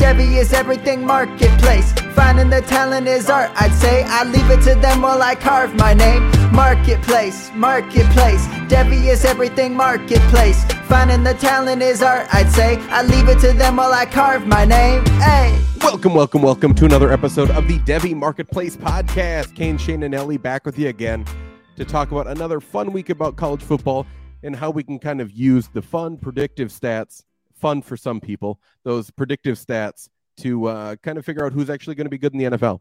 Devy is everything marketplace. Finding the talent is art, I'd say. I leave it to them while I carve my name. Marketplace, marketplace. Devy is everything marketplace. Finding the talent is art, I'd say. I leave it to them while I carve my name. Hey. Welcome, welcome, welcome to another episode of the Devy Marketplace Podcast. Kane, Shane, and Ellie back with you again to talk about another fun week about college football and how we can kind of use the fun predictive stats, fun for some people, those predictive stats to uh, kind of figure out who's actually going to be good in the NFL.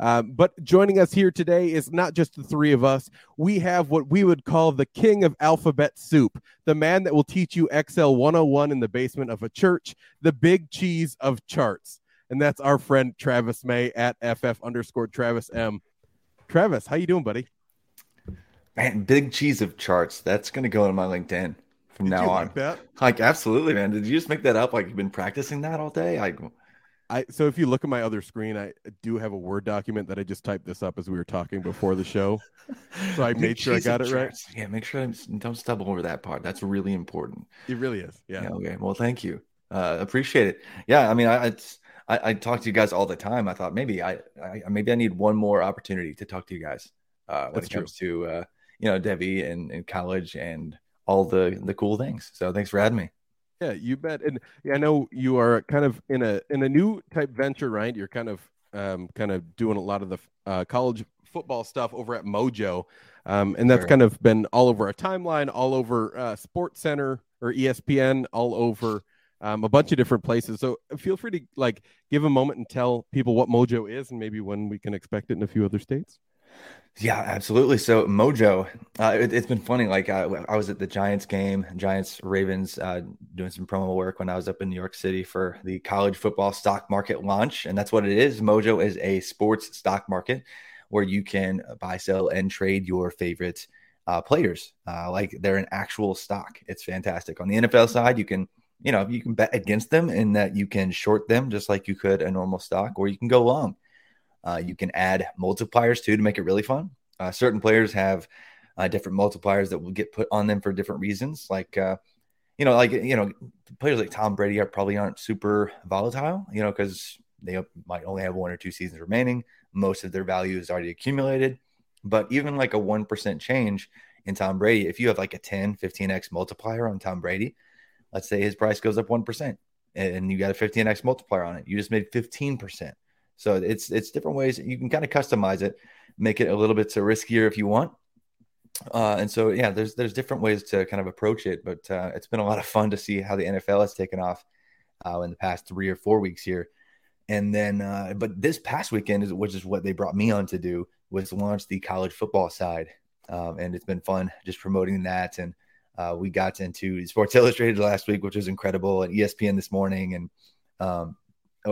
Uh, but joining us here today is not just the three of us. We have what we would call the king of alphabet soup, the man that will teach you Excel 101 in the basement of a church, the big cheese of charts. And that's our friend Travis May at FF underscore Travis M. Travis, how you doing, buddy? Man, big cheese of charts. That's gonna go on my LinkedIn from Did now you on. like that? Like, absolutely, man. Did you just make that up? Like you've been practicing that all day? Like, I so if you look at my other screen, I do have a Word document that I just typed this up as we were talking before the show. So I made sure I got it right. Yeah, make sure I don't stumble over that part. That's really important. It really is. Yeah. Yeah. Okay. Well, thank you. Uh, appreciate it. Yeah. I mean, I, it's I, I talk to you guys all the time. I thought maybe I, I maybe I need one more opportunity to talk to you guys uh, when That's it comes to uh, you know Debbie and, and college and all the the cool things. So thanks for having me. Yeah, you bet. And yeah, I know you are kind of in a in a new type venture, right? You're kind of um, kind of doing a lot of the uh, college football stuff over at Mojo, um, and that's Sure. kind of been all over our timeline, all over uh, Sports Center or ESPN, all over um, a bunch of different places. So feel free to like give a moment and tell people what Mojo is, and maybe when we can expect it in a few other states. Yeah, absolutely. So Mojo, uh, it, has been funny. Like uh, I was at the Giants game, Giants Ravens, uh, doing some promo work when I was up in New York City for the college football stock market launch, and that's what it is. Mojo is a sports stock market where you can buy, sell, and trade your favorite uh, players. Uh, like they're an actual stock. It's fantastic. On the NFL side, you can you know you can bet against them in that you can short them just like you could a normal stock, or you can go long. Uh, you can add multipliers too to make it really fun. Uh, certain players have uh, different multipliers that will get put on them for different reasons. Like, uh, you know, like you know, players like Tom Brady are probably aren't super volatile. You know, because they might only have one or two seasons remaining. Most of their value is already accumulated. But even like a one percent change in Tom Brady, if you have like a 10, 15x multiplier on Tom Brady, let's say his price goes up one percent, and you got a 15x multiplier on it, you just made 15 percent. So it's it's different ways you can kind of customize it, make it a little bit so riskier if you want. Uh, and so yeah, there's there's different ways to kind of approach it, but uh, it's been a lot of fun to see how the NFL has taken off uh, in the past three or four weeks here. And then, uh, but this past weekend is which is what they brought me on to do was launch the college football side, um, and it's been fun just promoting that. And uh, we got into Sports Illustrated last week, which was incredible, and ESPN this morning, and um,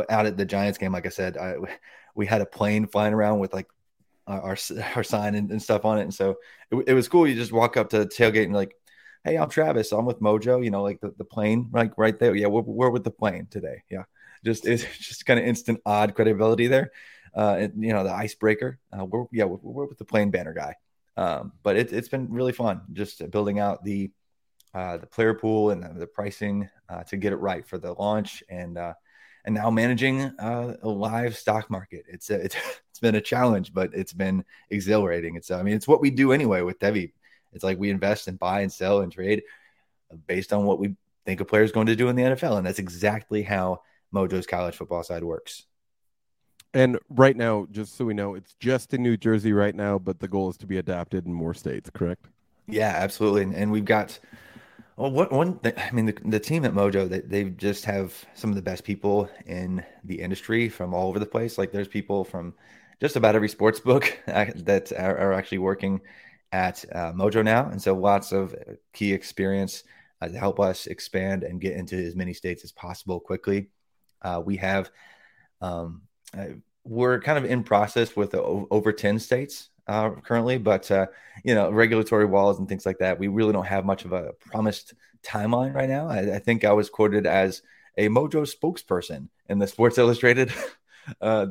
out at the Giants game, like I said, I, we had a plane flying around with like our our, sign and, and stuff on it, and so it, it was cool. You just walk up to the tailgate and like, "Hey, I'm Travis. I'm with Mojo." You know, like the, the plane, like right there. Yeah, we're, we're with the plane today. Yeah, just it's just kind of instant odd credibility there. Uh, and, you know, the icebreaker. Uh, we're yeah, we're, we're with the plane banner guy. Um, but it, it's been really fun just building out the uh, the player pool and the, the pricing uh, to get it right for the launch and uh, and now managing uh, a live stock market. It's a, it's it's been a challenge, but it's been exhilarating. It's I mean it's what we do anyway with Devy. It's like we invest and buy and sell and trade based on what we think a player is going to do in the NFL, and that's exactly how Mojo's college football side works. And right now, just so we know, it's just in New Jersey right now, but the goal is to be adapted in more states, correct? Yeah, absolutely. And, and we've got well, what one? Th- I mean, the, the team at Mojo, they, they just have some of the best people in the industry from all over the place. Like, there's people from just about every sports book that are, are actually working at uh, Mojo now, and so lots of key experience uh, to help us expand and get into as many states as possible quickly. Uh, we have, um, uh, we're kind of in process with over 10 states uh, currently, but uh, you know, regulatory walls and things like that. We really don't have much of a promised timeline right now. I, I think I was quoted as a Mojo spokesperson in the Sports Illustrated uh,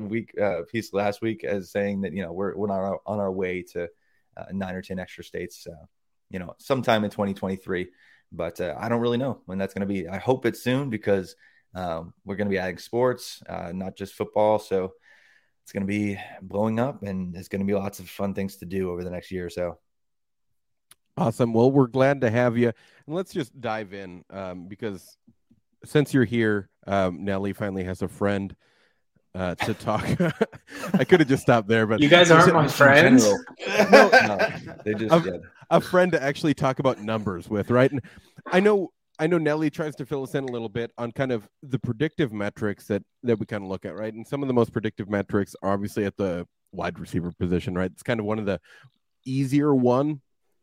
week uh, piece last week as saying that you know we're we're on our, on our way to uh, nine or ten extra states, uh, you know, sometime in 2023. But uh, I don't really know when that's going to be. I hope it's soon because um, we're going to be adding sports, uh, not just football. So it's going to be blowing up, and there's going to be lots of fun things to do over the next year or so. Awesome. Well, we're glad to have you, and let's just dive in um, because since you're here, um, Nelly finally has a friend uh, to talk. I could have just stopped there, but you guys aren't my friends. no, no, they just a, a, friend to actually talk about numbers with, right? And I know, I know Nelly tries to fill us in a little bit on kind of the predictive metrics that that we kind of look at, right? And some of the most predictive metrics are obviously at the wide receiver position, right? It's kind of one of the easier one,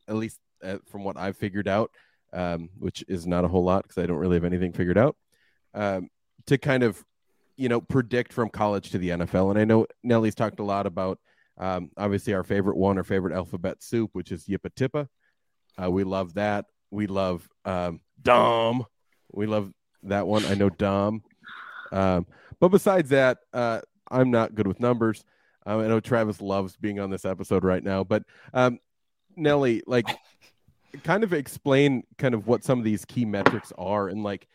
at least uh, from what I've figured out, um, which is not a whole lot because I don't really have anything figured out. Um, to kind of you know, predict from college to the NFL. And I know Nelly's talked a lot about um, obviously our favorite one, our favorite alphabet soup, which is Yippa Tippa. Uh, we love that. We love um, Dom. We love that one. I know Dom. Um, but besides that, uh, I'm not good with numbers. Um, I know Travis loves being on this episode right now, but um, Nelly, like, kind of explain kind of what some of these key metrics are and like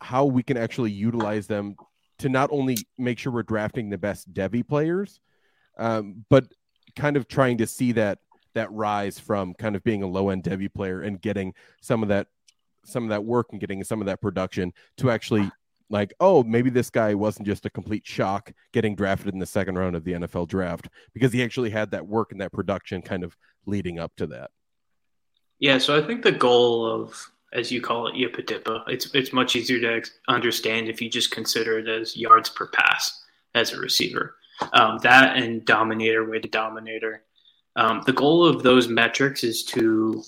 how we can actually utilize them to not only make sure we're drafting the best Devy players, um, but kind of trying to see that that rise from kind of being a low end Devy player and getting some of that some of that work and getting some of that production to actually like oh maybe this guy wasn't just a complete shock getting drafted in the second round of the NFL draft because he actually had that work and that production kind of leading up to that. Yeah, so I think the goal of as you call it, Yippa It's it's much easier to understand if you just consider it as yards per pass as a receiver. Um, that and dominator, way to dominator. Um, the goal of those metrics is to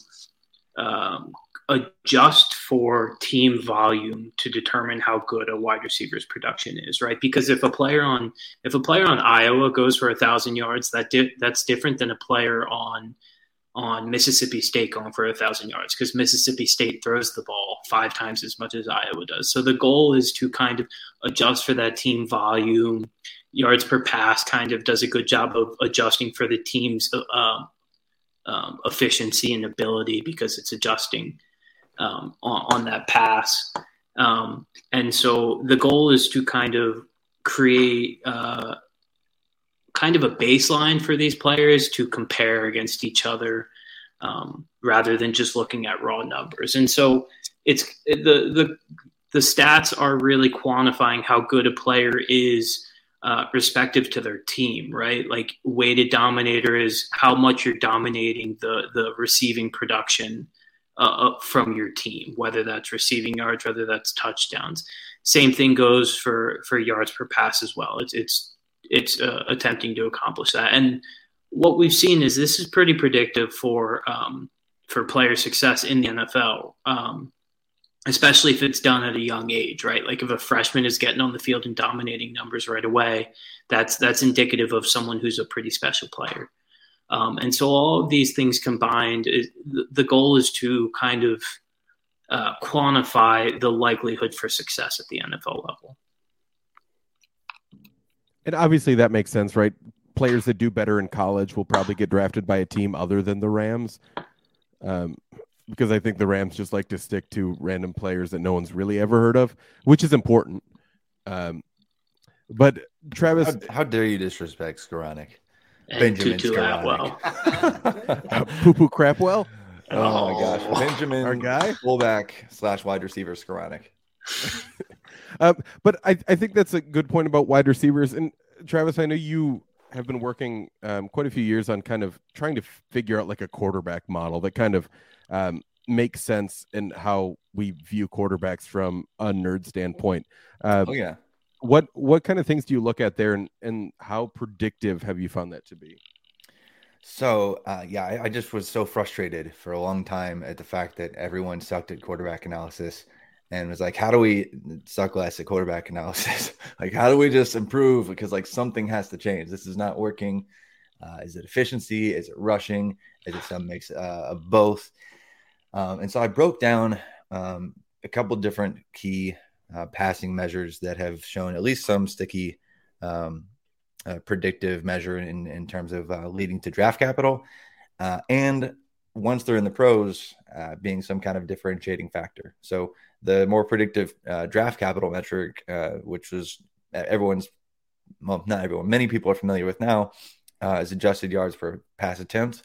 um, adjust for team volume to determine how good a wide receiver's production is, right? Because if a player on if a player on Iowa goes for a thousand yards, that di- that's different than a player on on Mississippi State going for a thousand yards because Mississippi State throws the ball five times as much as Iowa does. So the goal is to kind of adjust for that team volume. Yards per pass kind of does a good job of adjusting for the team's uh, um, efficiency and ability because it's adjusting um, on, on, that pass. Um, and so the goal is to kind of create uh, kind of a baseline for these players to compare against each other um, rather than just looking at raw numbers. And so it's the the the stats are really quantifying how good a player is uh, respective to their team, right? Like weighted dominator is how much you're dominating the the receiving production uh, from your team, whether that's receiving yards, whether that's touchdowns. Same thing goes for for yards per pass as well. It's it's it's uh, attempting to accomplish that. And what we've seen is this is pretty predictive for um, for player success in the NFL, um, especially if it's done at a young age, right? Like if a freshman is getting on the field and dominating numbers right away, that's that's indicative of someone who's a pretty special player. Um, and so all of these things combined, the goal is to kind of uh, quantify the likelihood for success at the NFL level. And obviously that makes sense, right? Players that do better in college will probably get drafted by a team other than the Rams. Um, because I think the Rams just like to stick to random players that no one's really ever heard of, which is important. Um, but Travis, how, how dare you disrespect Skowronek? Benjamin Tutu uh, Poo Poo Crapwell. Oh, oh, my gosh. Benjamin, our guy, fullback slash wide receiver Skowronek. Uh, but I, I think that's a good point about wide receivers. And Travis, I know you have been working um, quite a few years on kind of trying to figure out like a quarterback model that kind of um, makes sense in how we view quarterbacks from a nerd standpoint. Uh, oh yeah. What what kind of things do you look at there, and, and how predictive have you found that to be? So uh, yeah, I, I, just was so frustrated for a long time at the fact that everyone sucked at quarterback analysis, and was like, "How do we suck less at quarterback analysis? like, how do we just improve? Because like something has to change. This is not working. Uh, is it efficiency? Is it rushing? Is it some mix uh, of both?" Um, and so I broke down um, a couple different key uh, passing measures that have shown at least some sticky um, uh, predictive measure in, in terms of uh, leading to draft capital. Uh, and once they're in the pros, uh, being some kind of differentiating factor. So the more predictive uh, draft capital metric, which was everyone's, well, not everyone, many people are familiar with now, is adjusted yards per pass attempt.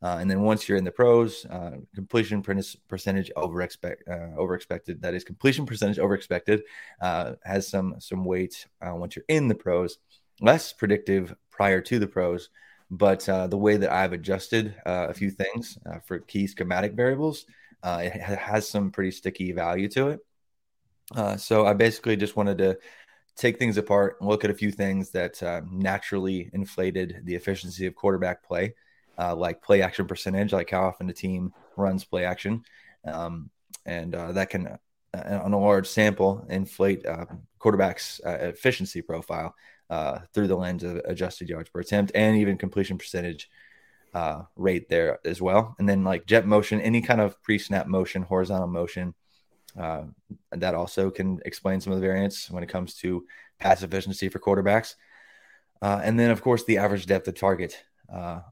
Uh, and then once you're in the pros, uh, completion percentage over expect uh, over expected. That is completion percentage over expected uh, has some some weight uh, once you're in the pros. Less predictive prior to the pros, but uh, the way that I've adjusted a few things for key schematic variables, it has some pretty sticky value to it. so I basically just wanted to take things apart and look at a few things that naturally inflated the efficiency of quarterback play uh, like play action percentage, like how often the team runs play action. Um, and uh, that can, uh, on a large sample, inflate uh, quarterback's uh, efficiency profile uh, through the lens of adjusted yards per attempt and even completion percentage rate there as well. And then like jet motion, any kind of pre snap motion, horizontal motion. that also can explain some of the variance when it comes to pass efficiency for quarterbacks. and then, of course, the average depth of target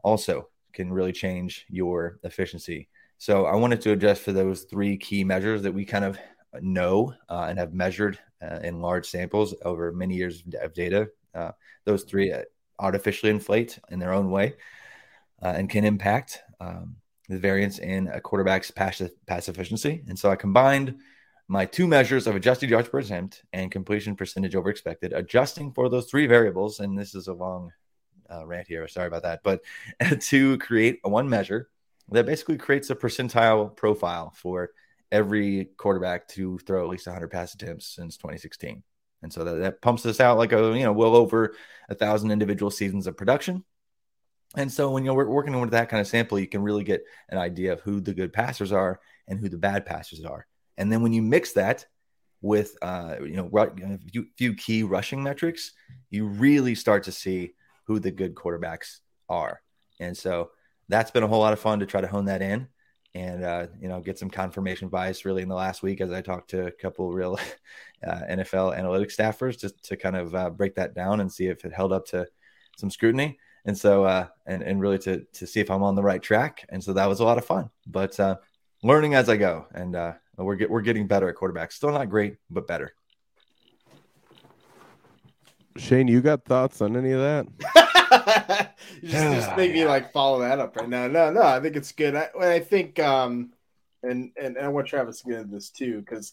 also can really change your efficiency. So I wanted to adjust for those three key measures that we kind of know uh, and have measured uh, in large samples over many years of data. Uh, those three uh, artificially inflate in their own way uh, and can impact um, the variance in a quarterback's pass, pass efficiency. And so I combined my two measures of adjusted yards per attempt and completion percentage over expected, adjusting for those three variables. And this is a long uh, rant here. Sorry about that. But to create a one measure that basically creates a percentile profile for every quarterback to throw at least 100 pass attempts since 2016. And so that, that pumps us out like a, you know, well over a thousand individual seasons of production. And so when you're working with that kind of sample, you can really get an idea of who the good passers are and who the bad passers are. And then when you mix that with, uh, you know, a few, few key rushing metrics, you really start to see who the good quarterbacks are. And so that's been a whole lot of fun to try to hone that in and uh, you know get some confirmation bias really in the last week as I talked to a couple real uh, NFL analytics staffers just to kind of uh, break that down and see if it held up to some scrutiny. And so uh, and and really to to see if I'm on the right track. And so that was a lot of fun, but uh, learning as I go, and uh, we're get, we're getting better at quarterback. Still not great, but better. Shane, you got thoughts on any of that? just, just make me like follow that up right now. No, no, I think it's good. I, I think, um, and, and, and I want Travis to get into this too, because,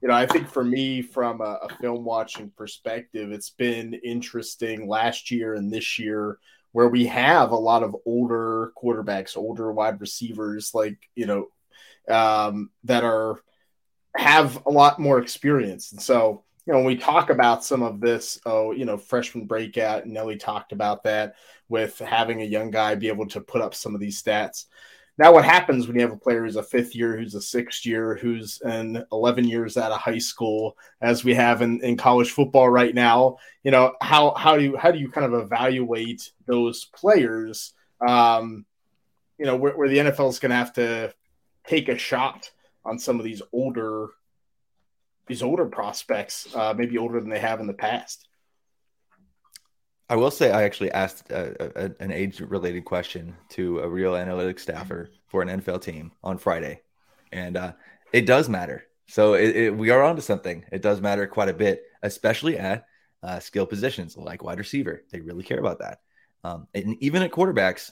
you know, I think for me, from a, a film watching perspective, it's been interesting last year and this year where we have a lot of older quarterbacks, older wide receivers, like, you know, um, that are have a lot more experience. And so, you know, when we talk about some of this, oh, you know, freshman breakout, Nelly talked about that with having a young guy be able to put up some of these stats. Now, what happens when you have a player who's a fifth year, who's a sixth year, who's in 11 years out of high school, as we have in, in college football right now? You know, how how do you how do you kind of evaluate those players? Um, you know, where, where the NFL is going to have to take a shot on some of these older these older prospects, uh, maybe older than they have in the past. I will say I actually asked a, a, an age-related question to a real analytics staffer for an NFL team on Friday, and uh, it does matter. So it, it, we are onto something. It does matter quite a bit, especially at uh, skill positions like wide receiver. They really care about that. Um, and even at quarterbacks,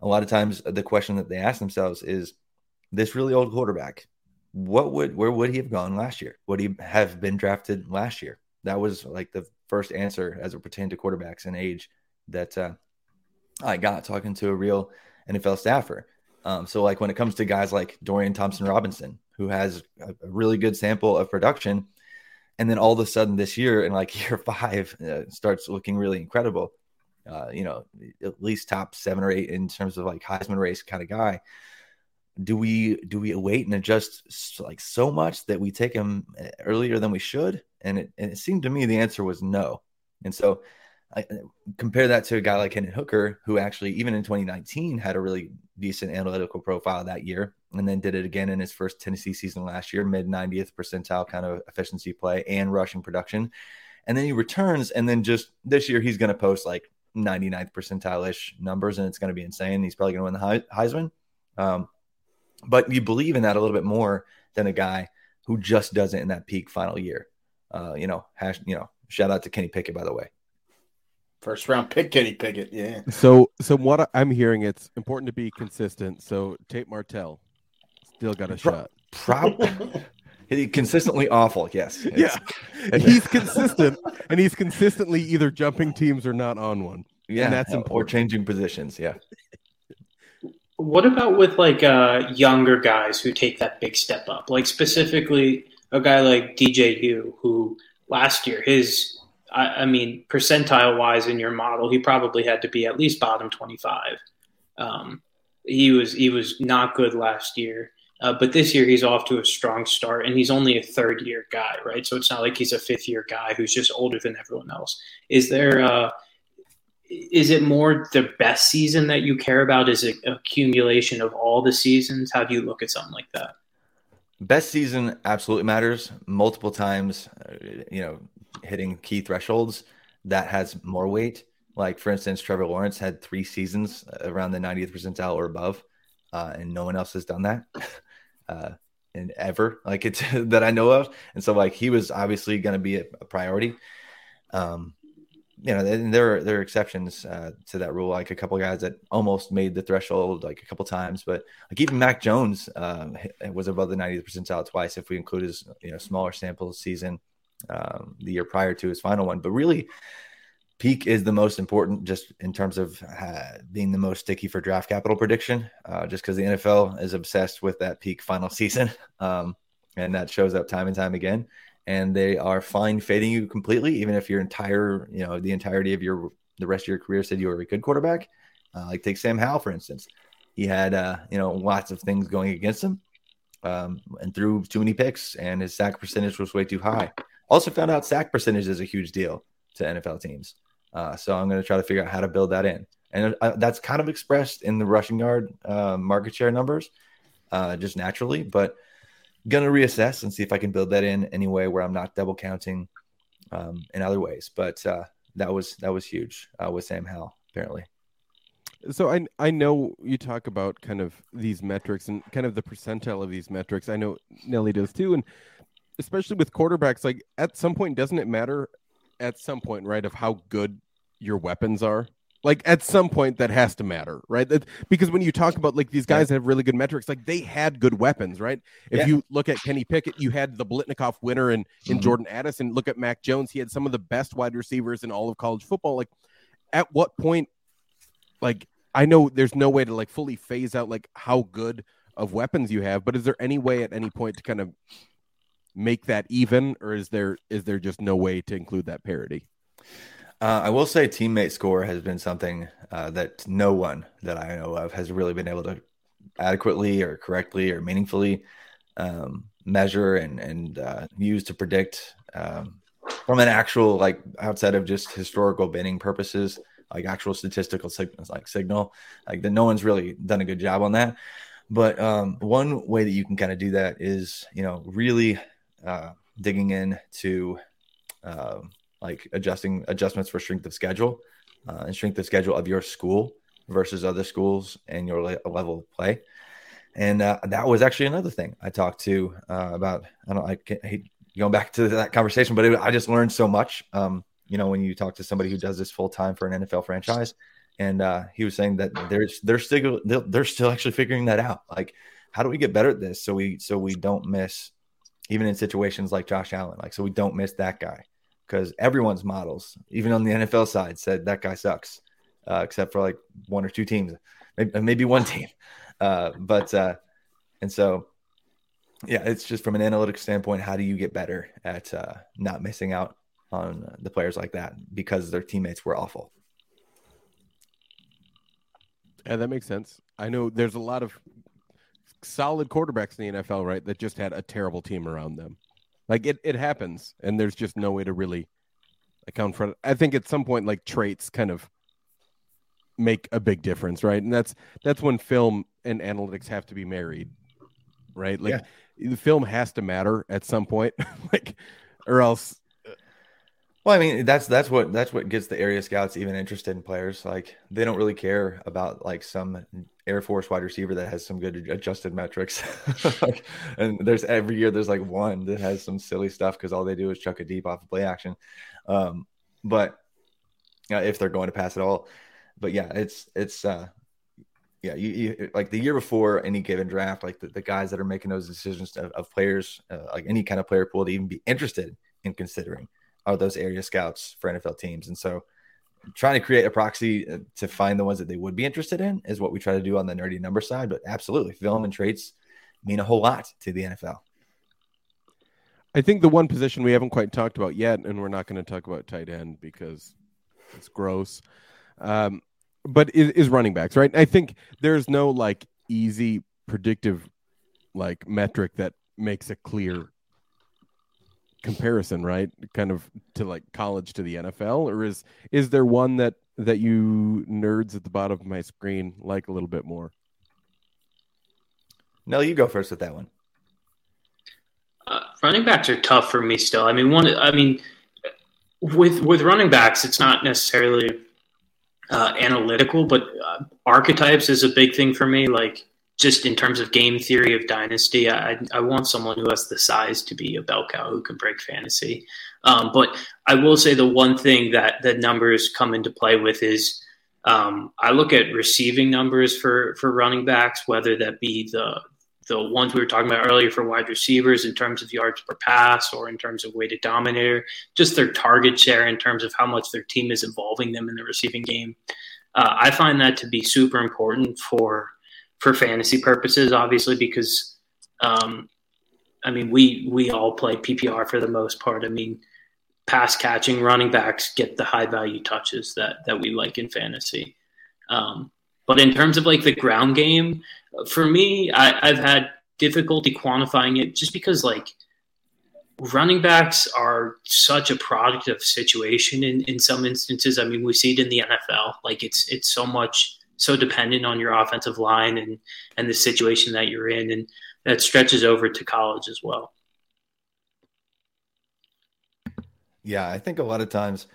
a lot of times the question that they ask themselves is, "This really old quarterback what would where would he have gone last year? Would he have been drafted last year? That was like the first answer as it pertained to quarterbacks and age that uh, I got talking to a real NFL staffer. Um, so like when it comes to guys like Dorian Thompson Robinson, who has a, a, really good sample of production, and then all of a sudden this year in like year five uh, starts looking really incredible. uh, you know, at least top seven or eight in terms of like Heisman race kind of guy. Do we do we await and adjust like so much that we take him uh, earlier than we should? And it, and it seemed to me the answer was no. And so I compare that to a guy like Hendon Hooker, who actually, even in 2019, had a really decent analytical profile that year, and then did it again in his first Tennessee season last year, mid 90th percentile kind of efficiency play and rushing production. And then he returns, and then just this year, he's going to post like 99th percentile ish numbers, and it's going to be insane. He's probably going to win the Heisman. Um, but you believe in that a little bit more than a guy who just does it in that peak final year. Uh, you know, hash, you know, shout out to Kenny Pickett, by the way. First round pick, Kenny Pickett. Yeah. So, so what I'm hearing, it's important to be consistent. So, Tate Martell still got a Pro- shot. Probably. Consistently awful. Yes. Yeah. he's consistent, and he's consistently either jumping teams or not on one. Yeah, that's important. Or changing positions. Yeah. What about with like uh, younger guys who take that big step up? Like specifically a guy like DJU, who last year his I, I mean, percentile wise in your model, he probably had to be at least bottom 25. Um, he was he was not good last year, uh, but this year he's off to a strong start, and he's only a third year guy, right? So it's not like he's a fifth year guy who's just older than everyone else. Is there? Uh, is it more the best season that you care about? Is it accumulation of all the seasons? How do you look at something like that? Best season absolutely matters. Multiple times, uh, you know, hitting key thresholds, that has more weight. Like for instance, Trevor Lawrence had three seasons around the 90th percentile or above, uh, and no one else has done that, uh, and ever like it's that I know of. And so like he was obviously going to be a, a, priority. Um, you know, there are there are exceptions uh, to that rule. Like a couple guys that almost made the threshold like a couple times, but like even Mac Jones um, was above the 90th percentile twice if we include his you know smaller sample season um, the year prior to his final one. But really, peak is the most important just in terms of uh, being the most sticky for draft capital prediction, uh, just because the NFL is obsessed with that peak final season. Um, and that shows up time and time again. And they are fine fading you completely, even if your entire, you know, the entirety of your, the rest of your career said you were a good quarterback. Uh, like take Sam Howell, for instance. He had, uh, you know, lots of things going against him um, and threw too many picks, and his sack percentage was way too high. Also found out sack percentage is a huge deal to NFL teams. Uh, so I'm going to try to figure out how to build that in. And uh, that's kind of expressed in the rushing yard uh, market share numbers uh, just naturally, but to reassess and see if I can build that in any way where I'm not double counting um, in other ways. But uh, that was that was huge uh, with Sam Howell apparently. So I I know you talk about kind of these metrics and kind of the percentile of these metrics. I know Nelly does too, and especially with quarterbacks, like at some point, doesn't it matter at some point, right, of how good your weapons are? Like at some point, that has to matter, right? That, because when you talk about like these guys that have really good metrics, like they had good weapons, right? If yeah. you look at Kenny Pickett, you had the Biletnikoff winner in, in mm-hmm. Jordan Addison. Look at Mac Jones; he had some of the best wide receivers in all of college football. Like, at what point, like I know there's no way to like fully phase out like how good of weapons you have, but is there any way at any point to kind of make that even, or is there is there just no way to include that parity? Uh, I will say teammate score has been something uh, that no one that I know of has really been able to adequately or correctly or meaningfully um, measure and and uh, use to predict um, from an actual like outside of just historical binning purposes, like actual statistical signals, like signal, like that. No one's really done a good job on that. But um, one way that you can kind of do that is, you know, really uh, digging in to uh, like adjusting adjustments for strength of schedule uh, and strength of schedule of your school versus other schools and your le- level of play. And uh, that was actually another thing I talked to uh, about. I don't I hate going back to that conversation, but it, I just learned so much. Um, you know, when you talk to somebody who does this full time for an NFL franchise, and uh, he was saying that they're they're still they're still actually figuring that out. Like, how do we get better at this so we so we don't miss even in situations like Josh Allen. Like, so we don't miss that guy because everyone's models, even on the NFL side, said that guy sucks, uh, except for like one or two teams, maybe, maybe one team. Uh, but, uh, and so, yeah, it's just from an analytics standpoint, how do you get better at uh, not missing out on the players like that because their teammates were awful? Yeah, that makes sense. I know there's a lot of solid quarterbacks in the NFL, right? That just had a terrible team around them. Like it, it happens, and there's just no way to really account for it. I think at some point, like traits kind of make a big difference, right? And that's that's when film and analytics have to be married, right? Like yeah. the film has to matter at some point, like, or else well, I mean, that's that's what that's what gets the area scouts even interested in players. Like they don't really care about like some Air Force wide receiver that has some good adjusted metrics. and there's every year there's like one that has some silly stuff because all they do is chuck it deep off of play action. Um, but uh, if they're going to pass at all, but yeah, it's it's uh, yeah, you, you, like the year before any given draft, like the, the guys that are making those decisions of, of players, uh, like any kind of player pool to even be interested in considering are those area scouts for NFL teams. And so trying to create a proxy uh, to find the ones that they would be interested in is what we try to do on the nerdy number side. But absolutely, film and traits mean a whole lot to the NFL. I think the one position we haven't quite talked about yet, and we're not going to talk about tight end because it's gross, um, but is, is running backs, right? I think there's no like easy predictive like metric that makes a clear comparison, right? Kind of to like college to the NFL, or is is there one that that you nerds at the bottom of my screen like a little bit more? No, you go first with that one. Uh, running backs are tough for me still. I mean, one. I mean, with with running backs, it's not necessarily uh, analytical, but uh, archetypes is a big thing for me. Like just in terms of game theory of dynasty, I, I want someone who has the size to be a bell cow who can break fantasy. Um, but I will say the one thing that the numbers come into play with is um, I look at receiving numbers for for running backs, whether that be the the ones we were talking about earlier for wide receivers in terms of yards per pass or in terms of weighted dominator, just their target share in terms of how much their team is involving them in the receiving game. Uh, I find that to be super important for for fantasy purposes, obviously, because um, I mean we we all play PPR for the most part. I mean, pass catching running backs get the high value touches that that we like in fantasy. Um, but in terms of like the ground game, for me, I, I've had difficulty quantifying it just because like running backs are such a product of situation in, in some instances. I mean, we see it in the NFL. Like it's it's so much so dependent on your offensive line and and the situation that you're in, and that stretches over to college as well. Yeah, I think a lot of times,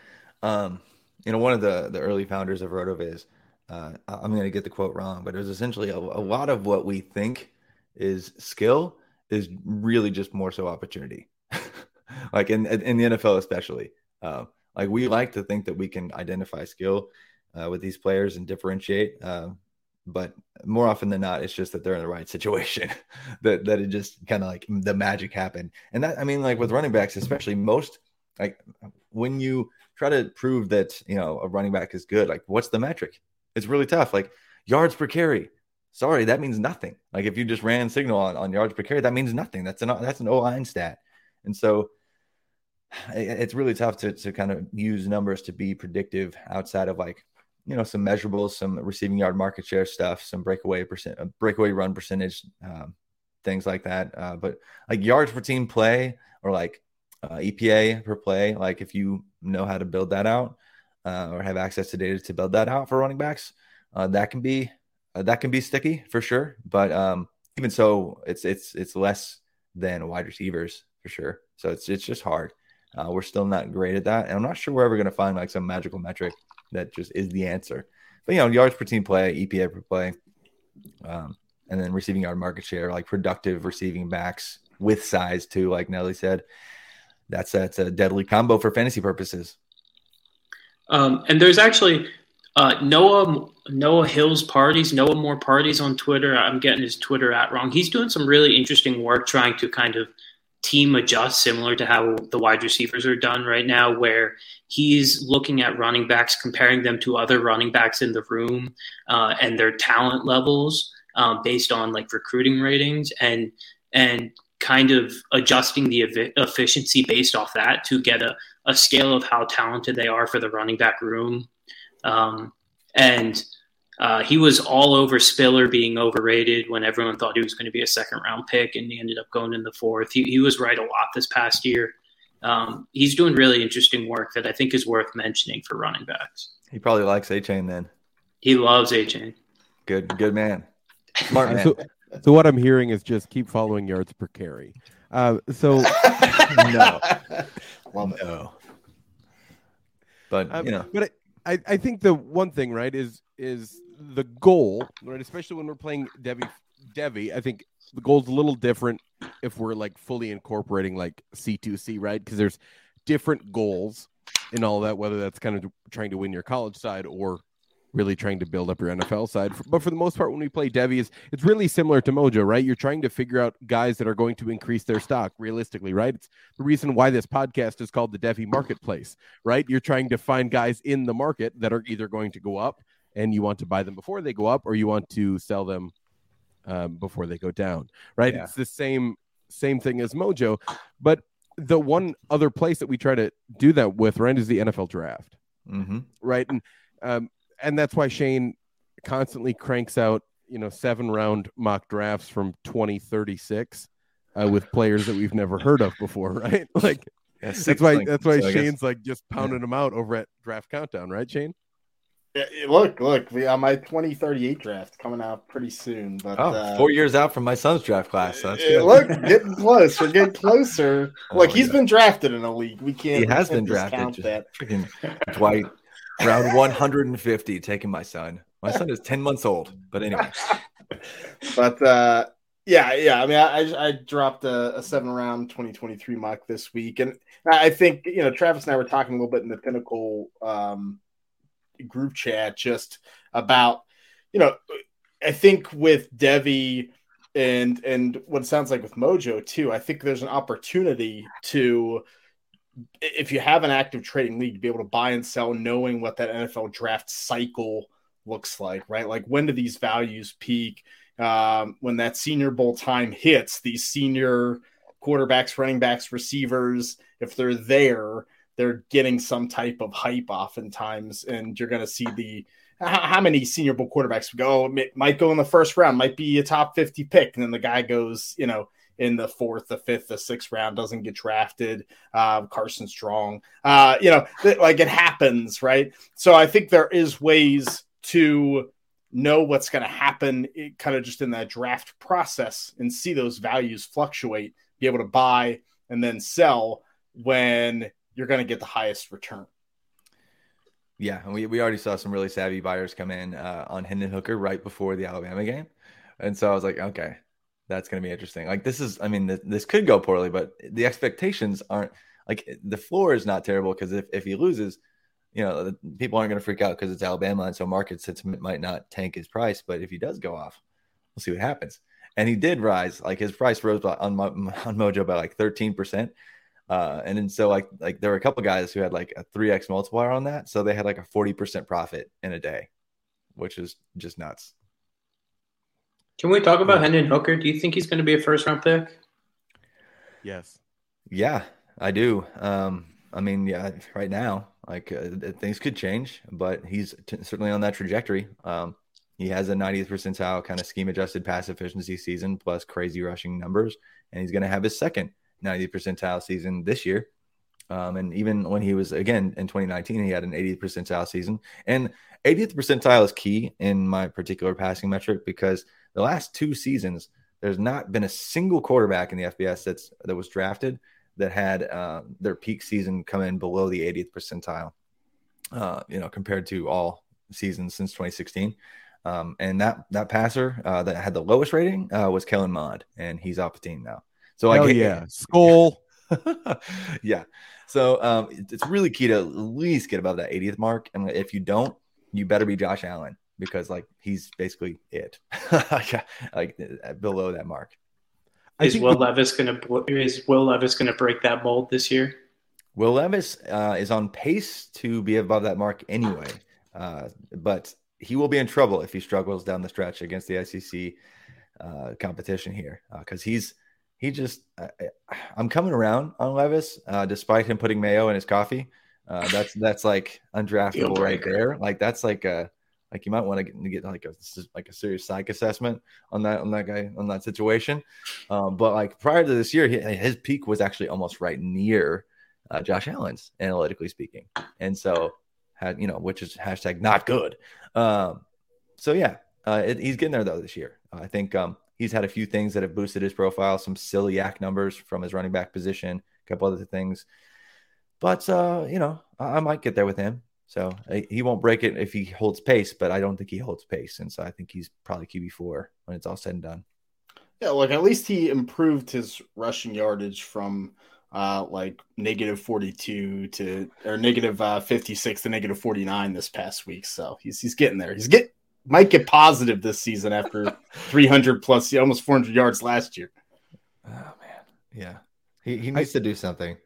um, you know, one of the the early founders of Rotoviz, uh, I'm going to get the quote wrong, but it was essentially a, a lot of what we think is skill is really just more so opportunity. like in in the NFL especially, uh, like we like to think that we can identify skill uh, with these players and differentiate. Uh, but more often than not, it's just that they're in the right situation. that that it just kind of like the magic happened. And that I mean, like with running backs, especially most like when you try to prove that you know a running back is good, like what's the metric? It's really tough. Like yards per carry. Sorry, that means nothing. Like if you just ran signal on, on yards per carry, that means nothing. That's an that's an O line stat. And so it's really tough to, to kind of use numbers to be predictive outside of like you know some measurables, some receiving yard market share stuff, some breakaway percent, uh, breakaway run percentage, um, things like that. Uh, but like yards per team play or like uh, EPA per play, like if you know how to build that out uh, or have access to data to build that out for running backs, uh, that can be uh, that can be sticky for sure. But um, even so, it's it's it's less than wide receivers for sure. So it's it's just hard. we're still not great at that, and I'm not sure we're ever going to find like some magical metric that just is the answer. But you know, yards per team play, EPA per play, um, and then receiving yard market share, like productive receiving backs with size too, like Nelly said. That's that's a deadly combo for fantasy purposes. Um, and there's actually uh, Noah Noah Hill's parties, Noah More parties on Twitter. I'm getting his Twitter at wrong. He's doing some really interesting work trying to kind of team adjust similar to how the wide receivers are done right now, where he's looking at running backs, comparing them to other running backs in the room uh, and their talent levels um, based on like recruiting ratings and and kind of adjusting the efficiency based off that to get a, a scale of how talented they are for the running back room. Um, and Uh, he was all over Spiller being overrated when everyone thought he was going to be a second round pick, and he ended up going in the fourth. He, he was right a lot this past year. Um, he's doing really interesting work that I think is worth mentioning for running backs. He probably likes Achane then. He loves Achane. Good, good man. Smart man. So, so what I'm hearing is just keep following yards per carry. Uh, so no, Love it. no. But Um, you know, but I, I, I think the one thing right is is the goal right, especially when we're playing Debbie Debbie. I think the goal's a little different if we're like fully incorporating like C2C right because there's different goals in all that whether that's kind of trying to win your college side or really trying to build up your NFL side. But for the most part, when we play Devy, is it's really similar to Mojo, right? You're trying to figure out guys that are going to increase their stock realistically, right? It's the reason why this podcast is called the Devy Marketplace, right? You're trying to find guys in the market that are either going to go up and you want to buy them before they go up, or you want to sell them um, before they go down, right? Yeah. It's the same same thing as Mojo, but the one other place that we try to do that with, right, is the NFL draft hmm right? And um, and that's why Shane constantly cranks out, you know, seven round mock drafts from 2036 uh, with players that we've never heard of before, right? Like that's why that's why Shane's like just pounding them out over at Draft Countdown, right, Shane? Look, look, we, uh, my 2038 draft coming out pretty soon. But Oh, uh, four years out from my son's draft class. So look, getting close. We're getting closer. Oh, look, he's yeah. been drafted in a league. We can't. he has can't been drafted. That. freaking Dwight, round 150, taking my son. My son is 10 months old. But anyway, But uh, yeah, yeah. I mean, I, I dropped a, a seven round 2023 mock this week, and I think you know Travis and I were talking a little bit in the Pinnacle um, group chat just about you know I think with Devy and and what it sounds like with Mojo too. I think there's an opportunity to if you have an active trading league to be able to buy and sell knowing what that NFL draft cycle looks like, right? Like when do these values peak? Um, when that senior bowl time hits, these senior quarterbacks, running backs, receivers, if they're there, they're getting some type of hype oftentimes, and you're going to see the how, many senior bowl quarterbacks go oh, might go in the first round, might be a top 50 pick, and then the guy goes, you know, in the fourth, the fifth, the sixth round, doesn't get drafted. Uh, Carson Strong, uh, you know, th- like it happens, right? So I think there is ways to know what's going to happen, it, kind of just in that draft process, and see those values fluctuate, be able to buy and then sell when you're going to get the highest return. yeah, and we, we already saw some really savvy buyers come in uh, on Hendon Hooker right before the Alabama game. And so I was like, okay, that's going to be interesting. Like, this is, I mean, th- this could go poorly, but the expectations aren't like the floor is not terrible because if, if he loses, you know, people aren't going to freak out because it's Alabama. And so market sentiment might not tank his price. But if he does go off, we'll see what happens. And he did rise, like his price rose on, on Mojo by like 13%. Uh, and then so like like there were a couple guys who had like a 3x multiplier on that. So they had like a 40% profit in a day, which is just nuts. Can we talk about Hendon Hooker? Do you think he's going to be a first round pick? Yes. Yeah, I do. Um, I mean, yeah, right now, like uh, things could change, but he's t- certainly on that trajectory. Um, he has a 90th percentile kind of scheme adjusted pass efficiency season plus crazy rushing numbers, and he's going to have his second 90th percentile season this year. Um, and even when he was again in 2019, he had an 80th percentile season. And 80th percentile is key in my particular passing metric because the last two seasons, there's not been a single quarterback in the FBS that's that was drafted that had uh, their peak season come in below the 80th percentile. Uh, you know, compared to all seasons since 2016. Um, and that that passer uh, that had the lowest rating uh, was Kellen Mond, and he's off the team now. So Hell I yeah, skull. yeah. So um, it's really key to at least get above that 80th mark, and if you don't, you better be Josh Allen because like he's basically it, like uh, below that mark. Is Will the- Levis going to is Will Levis going to break that mold this year? Will Levis uh, is on pace to be above that mark anyway, uh, but he will be in trouble if he struggles down the stretch against the SEC uh, competition here because he's he just I, I'm coming around on Levis uh, despite him putting mayo in his coffee. Uh, that's that's like undraftable right there. Like that's like a Like you might want to get, get like a like a serious psych assessment on that on that guy on that situation. Um, but like prior to this year, he, his peak was actually almost right near uh, Josh Allen's, analytically speaking, and so had you know which is hashtag not good. Um, so yeah, uh, it, he's getting there though this year. I think um, he's had a few things that have boosted his profile, some silly yak numbers from his running back position, a couple other things. But uh, you know, I, I might get there with him. So he won't break it if he holds pace, but I don't think he holds pace, and so I think he's probably QB four when it's all said and done. Yeah, like at least he improved his rushing yardage from uh, like negative 42 to or negative uh, 56 to negative 49 this past week. So he's he's getting there. He's get might get positive this season after 300 plus, almost 400 yards last year. Oh man, yeah, he he needs I, to do something.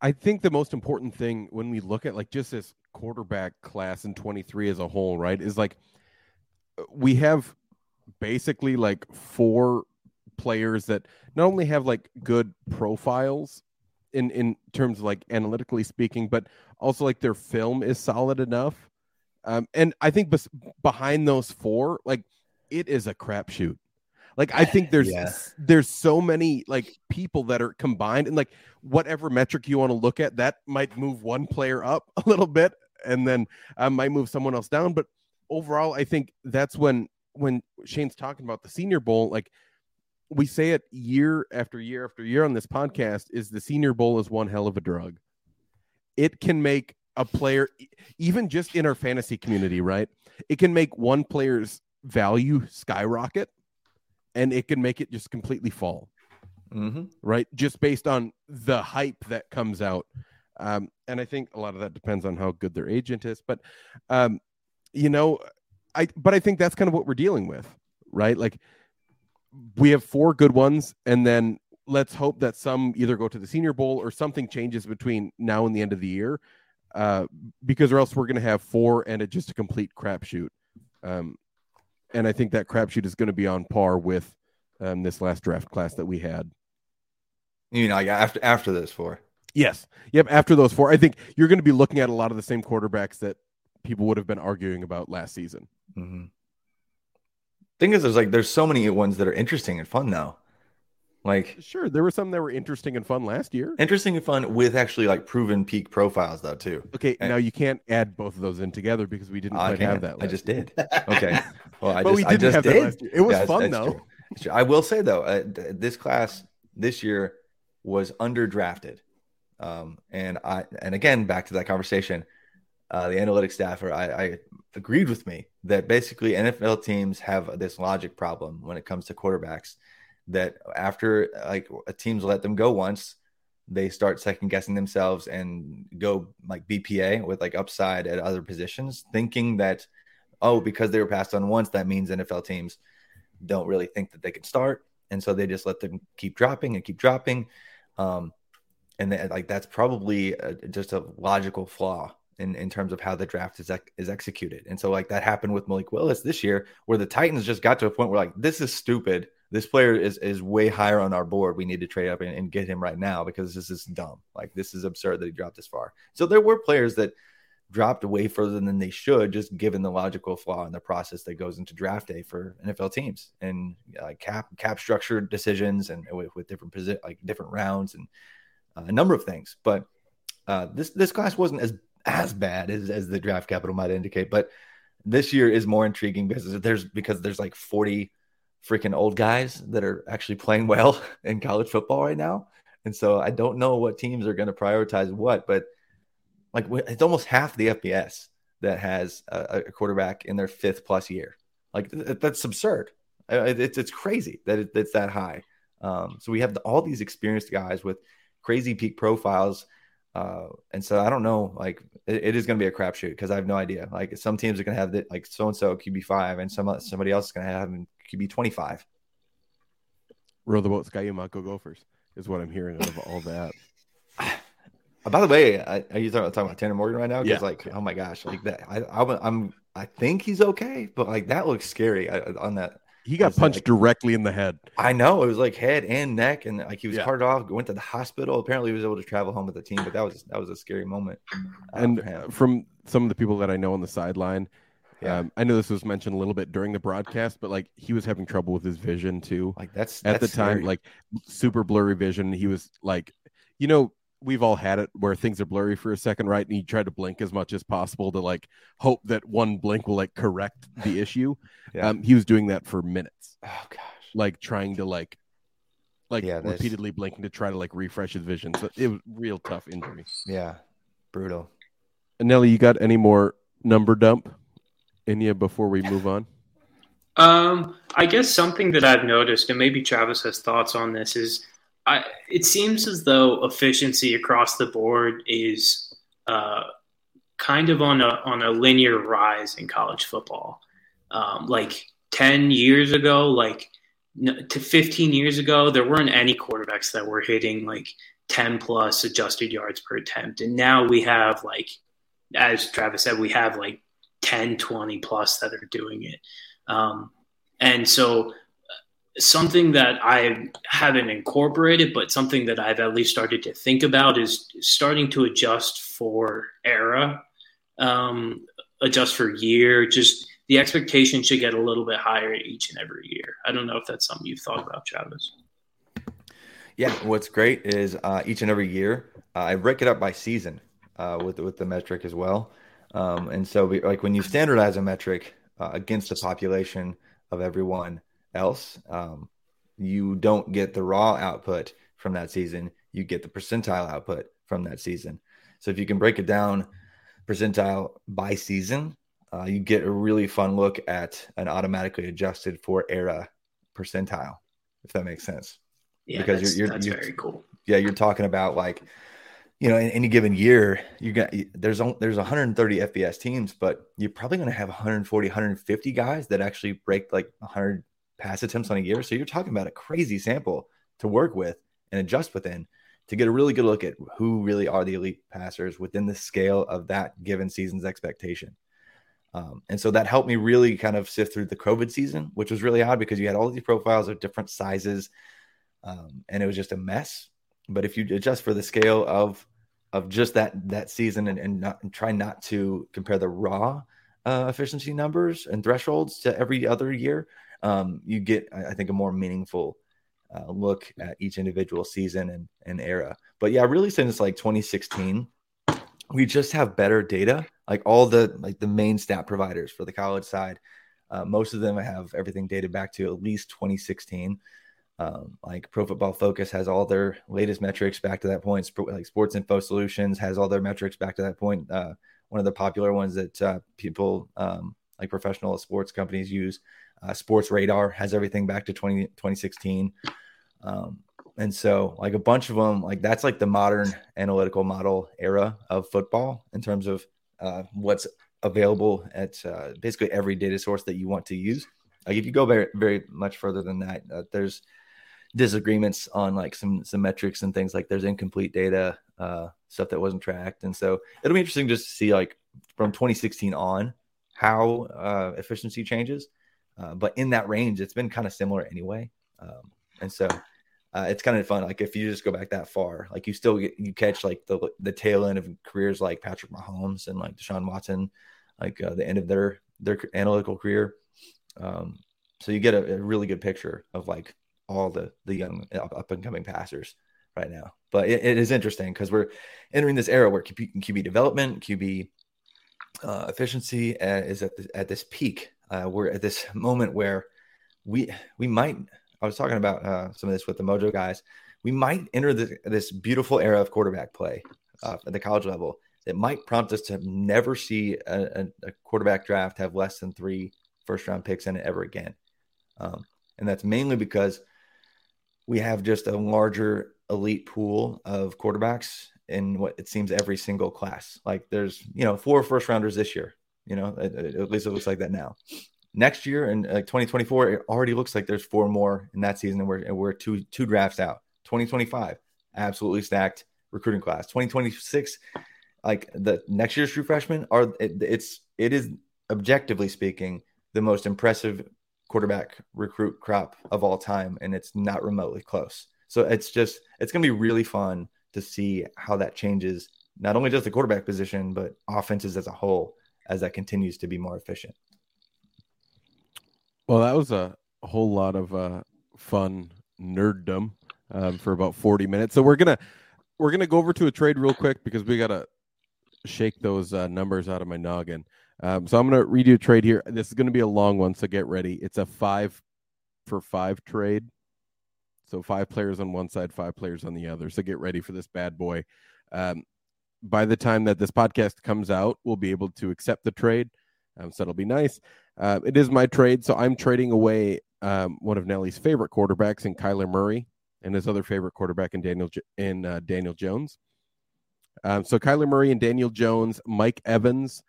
I think the most important thing when we look at like just this quarterback class in 23 as a whole, right, is like we have basically like four players that not only have like good profiles in in terms of like analytically speaking, but also like their film is solid enough. Um, and I think bes- behind those four, like it is a crapshoot. Like I think there's yeah. there's so many like people that are combined and like whatever metric you want to look at, that might move one player up a little bit and then uh, might move someone else down. But overall, I think that's when when Shane's talking about the Senior Bowl, like we say it year after year after year on this podcast, is the Senior Bowl is one hell of a drug. It can make a player, even just in our fantasy community, right? It can make one player's value skyrocket and it can make it just completely fall. Mm-hmm. Right. Just based on the hype that comes out. Um, and I think a lot of that depends on how good their agent is. But, um, you know, I, but I think that's kind of what we're dealing with, right? Like we have four good ones, and then let's hope that some either go to the Senior Bowl or something changes between now and the end of the year, uh, because or else we're going to have four and it just a complete crapshoot. Um, and I think that crapshoot is going to be on par with um, this last draft class that we had. You know, like after after those four. Yes. Yep. After those four, I think you're going to be looking at a lot of the same quarterbacks that people would have been arguing about last season. Mm-hmm. Thing is, there's like there's so many ones that are interesting and fun now. Like, sure, there were some that were interesting and fun last year. Interesting and fun with actually like proven peak profiles though too. Okay, and, now you can't add both of those in together because we didn't quite have that. I just did. Okay, well, I but just, we didn't I just have did. That last year. It was yeah, fun though. True. I will say though, uh, this class this year was underdrafted, um, and I and again back to that conversation, uh, the analytics staffer I, I agreed with me that basically NFL teams have this logic problem when it comes to quarterbacks that after like a teams let them go once, they start second guessing themselves and go like BPA with like upside at other positions, thinking that oh because they were passed on once that means NFL teams don't really think that they can start, and so they just let them keep dropping and keep dropping, um, and they, like that's probably a, just a logical flaw in, in terms of how the draft is is executed. And so like that happened with Malik Willis this year, where the Titans just got to a point where like this is stupid. This player is is way higher on our board. We need to trade up and, and get him right now because this is dumb. Like this is absurd that he dropped this far. So there were players that dropped way further than they should, just given the logical flaw in the process that goes into draft day for NFL teams and uh, cap cap structure decisions and with, with different posi- like different rounds and uh, a number of things. But uh, this this class wasn't as as bad as, as the draft capital might indicate, but this year is more intriguing because there's because there's like 40 freaking old guys that are actually playing well in college football right now. And so I don't know what teams are going to prioritize what, but like it's almost half the FBS that has a, a quarterback in their fifth plus year. Like that's absurd. It's it's crazy that it, it's that high. Um, so we have the, all these experienced guys with crazy peak profiles uh, and so I don't know, like it, it is going to be a crapshoot because I have no idea. Like some teams are going to have like so and so QB five, and some somebody else is going to have QB twenty five. Row the boat, Ski-U-Mah-Ko Gophers is what I'm hearing of all that. By the way, I, are you talking, about Tanner Morgan right now? Because yeah. like, oh my gosh, like that. I, I, I'm, I think he's okay, but like that looks scary on that he got punched like, directly in the head. I know it was like head and neck, and like he was yeah. carted off. Went to the hospital. Apparently, he was able to travel home with the team, but that was that was a scary moment. Uh, and from some of the people that I know on the sideline, Yeah. Um, I know this was mentioned a little bit during the broadcast, but like he was having trouble with his vision too. Like that's At that's the time, scary. like super blurry vision. He was like, you know, we've all had it where things are blurry for a second, right? And you try to blink as much as possible to like hope that one blink will like correct the issue. Yeah. Um, he was doing that for minutes, oh gosh. like trying to like, like Yeah, repeatedly blinking to try to like refresh his vision. So it was real tough injury. Yeah. Brutal. Nelly, you got any more number dump in you before we move on? Um, I guess something that I've noticed, and maybe Travis has thoughts on this, is I, it seems as though efficiency across the board is uh, kind of on a on a linear rise in college football. Um, like ten years ago, like to fifteen years ago, there weren't any quarterbacks that were hitting like ten plus adjusted yards per attempt, and now we have like, as Travis said, we have like 10, 20 plus that are doing it. Um, and so, uh, something that I haven't incorporated, but something that I've at least started to think about is starting to adjust for era, um, adjust for year. Just the expectation should get a little bit higher each and every year. I don't know if that's something you've thought about, Travis. Yeah, what's great is uh, each and every year uh, I break it up by season uh, with with the metric as well. Um, and so, we, like when you standardize a metric uh, against the population of everyone else, um, you don't get the raw output from that season. You get the percentile output from that season. So if you can break it down percentile by season, uh, you get a really fun look at an automatically adjusted for era percentile, if that makes sense Yeah, Because that's, you're- you're- that's you're- very cool. yeah, you're talking about like, you know, in any given year, you got there's there's 130 FBS teams, but you're probably going to have 140, 150 guys that actually break like 100 pass attempts on a year. So you're talking about a crazy sample to work with and adjust within to get a really good look at who really are the elite passers within the scale of that given season's expectation. Um, and so that helped me really kind of sift through the COVID season, which was really odd because you had all these profiles of different sizes, um, and it was just a mess. But if you adjust for the scale of of just that that season and, and, not, and try not to compare the raw uh, efficiency numbers and thresholds to every other year, um, you get I think a more meaningful uh, look at each individual season and, and era. But yeah, really since like 2016, we just have better data. Like all the like the main stat providers for the college side, uh, most of them have everything dated back to at least 2016. Um, like Pro Football Focus has all their latest metrics back to that point. Sp- like Sports Info Solutions has all their metrics back to that point. Uh, one of the popular ones that uh, people um, like professional sports companies use. Uh, Sports Radar has everything back to 20, 2016. Um, and so, like a bunch of them, like that's like the modern analytical model era of football in terms of uh, what's available at uh, basically every data source that you want to use. Like if you go very, very much further than that, uh, there's disagreements on like some some metrics and things like there's incomplete data, uh, stuff that wasn't tracked, and so it'll be interesting just to see like from 2016 on how uh, efficiency changes. Uh, but in that range, it's been kind of similar anyway, um, and so uh, it's kind of fun. Like if you just go back that far, like you still get you catch like the the tail end of careers like Patrick Mahomes and like Deshaun Watson, like uh, the end of their their analytical career. Um, so you get a, a really good picture of like all the the young up and coming passers right now. But it, it is interesting because we're entering this era where QB, QB development, QB uh, efficiency uh, is at this, at this peak. Uh, we're at this moment where we we might. I was talking about uh, some of this with the Mojo guys. We might enter this, this beautiful era of quarterback play uh, at the college level that might prompt us to never see a, a, quarterback draft have less than three first round picks in it ever again. Um, and that's mainly because we have just a larger elite pool of quarterbacks in what it seems every single class. Like there's, you know, four first rounders this year, you know, at, at least it looks like that now. Next year in uh, like 2024, it already looks like there's four more in that season, and we're, and we're two two drafts out. 2025, absolutely stacked recruiting class. 2026, like the next year's true freshmen are it, it's it is objectively speaking the most impressive quarterback recruit crop of all time, and it's not remotely close. So it's just it's going to be really fun to see how that changes not only just the quarterback position but offenses as a whole as that continues to be more efficient. Well, that was a, whole lot of uh, fun nerddom um, for about 40 minutes. So we're gonna we're gonna go over to a trade real quick because we gotta shake those uh, numbers out of my noggin. Um, so I'm gonna read you a trade here. This is gonna be a long one, so get ready. It's a five for five trade. So five players on one side, five players on the other. So get ready for this bad boy. Um, by the time that this podcast comes out, we'll be able to accept the trade. Um, so it'll be nice. Uh, it is my trade, so I'm trading away um, one of Nelly's favorite quarterbacks in Kyler Murray and his other favorite quarterback in Daniel in uh, Daniel Jones. Um, so Kyler Murray and Daniel Jones, Mike Evans,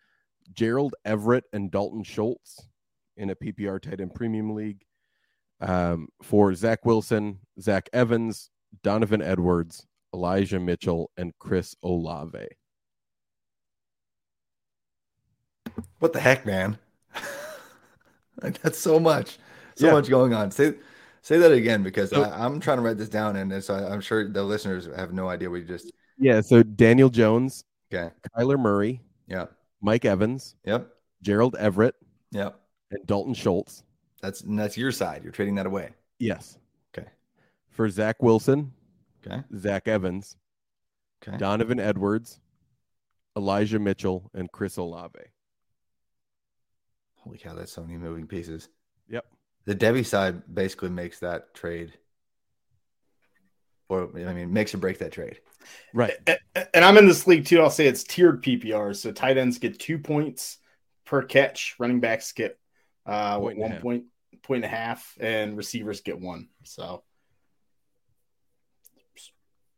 Gerald Everett, and Dalton Schultz in a PPR tight end premium league. Um, for Zach Wilson, Zach Evans, Donovan Edwards, Elijah Mitchell, and Chris Olave. What the heck, man? like that's so much, so Yeah. much going on. Say say that again because So- I, I'm trying to write this down, and so I, I'm sure the listeners have no idea what you just. Yeah, so Daniel Jones, Okay. Kyler Murray, Yeah. Mike Evans, Yep. Gerald Everett, Yep. and Dalton Schultz. That's and that's your side. You're trading that away. Yes. Okay. For Zach Wilson, Okay. Zach Evans, Okay. Donovan Edwards, Elijah Mitchell, and Chris Olave. Holy cow, that's so many moving pieces. Yep. The Devy side basically makes that trade, or I mean, makes or break that trade. Right. A- a- And I'm in this league too. I'll say it's tiered PPR. So tight ends get two points per catch, running backs get uh, Point and one point, point and a half, and receivers get one. So,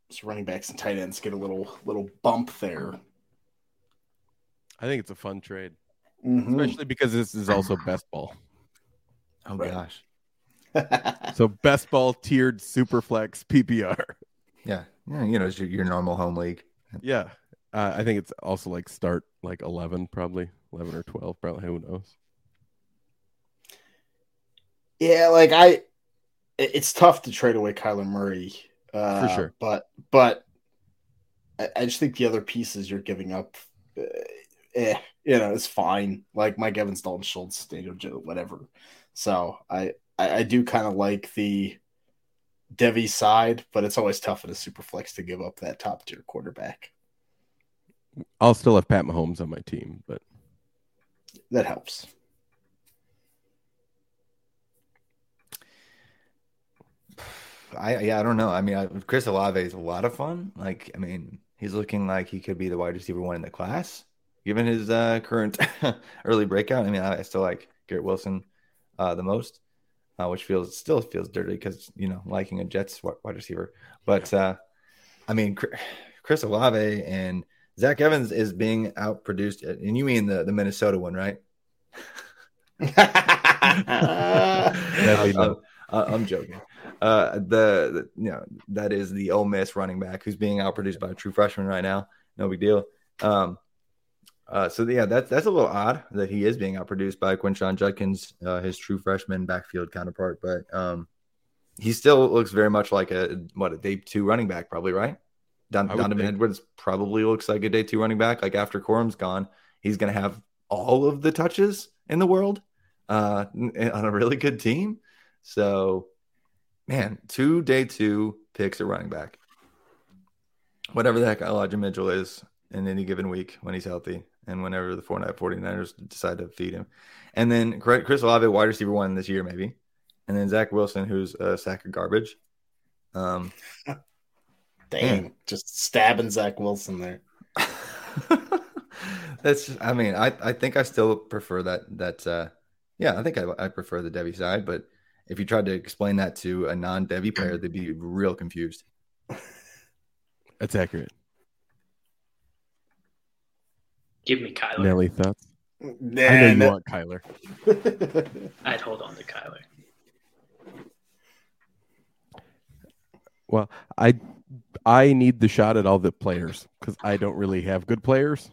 so running backs and tight ends get a little little bump there. I think it's a fun trade, Mhm. especially because this is also best ball. Oh Right. gosh. So best ball tiered super flex PPR. Yeah. Yeah. You know, it's your, your normal home league. Yeah. Uh, I think it's also like start like 11, probably 11 or 12, probably. Who knows? Yeah, like I, it's tough to trade away Kyler Murray uh, For sure. But but I, I just think the other pieces you're giving up, uh, eh, you know, it's fine. Like Mike Evans, Dalton Schultz, Daniel Joe, whatever. So I I, I do kind of like the Devy side, but it's always tough in a super flex to give up that top tier quarterback. I'll still have Pat Mahomes on my team, but That helps. I yeah, I don't know. I mean, I, Chris Olave is a lot of fun. Like, I mean, he's looking like he could be the wide receiver one in the class, given his uh, current early breakout. I mean, I, I still like Garrett Wilson uh, the most, uh, which feels still feels dirty because you know liking a Jets wide receiver. But uh, I mean, Chris- Olave and Zach Evans is being outproduced, and you mean the the Minnesota one, right? I'm. I'm- I'm joking. Uh, the, the you know that is the Ole Miss running back who's being outproduced by a true freshman right now. No big deal. Um, uh, so yeah, that's that's a little odd that he is being outproduced by Quinshon Judkins, uh, his true freshman backfield counterpart. But um, he still looks very much like a what a day two running back, probably right. Don, Donovan think. Edwards probably looks like a day two running back. Like after Corum's gone, he's going to have all of the touches in the world uh, on a really good team. So, man, two day two picks at running back. Whatever the heck Elijah Mitchell is in any given week when he's healthy and whenever the 49ers decide to feed him. And then Chris Olave, wide receiver one this year, maybe. And then Zach Wilson, who's a sack of garbage. Um, Dang, just stabbing Zach Wilson there. That's. I mean, I I think I still prefer that. That. Uh, yeah, I think I, I prefer the Devy side. But if you tried to explain that to a non-Devy player, they'd be real confused. that's accurate. Give me Kyler. Nelly thoughts? I know you nah. want Kyler. I'd hold on to Kyler. Well, I I need the shot at all the players because I don't really have good players.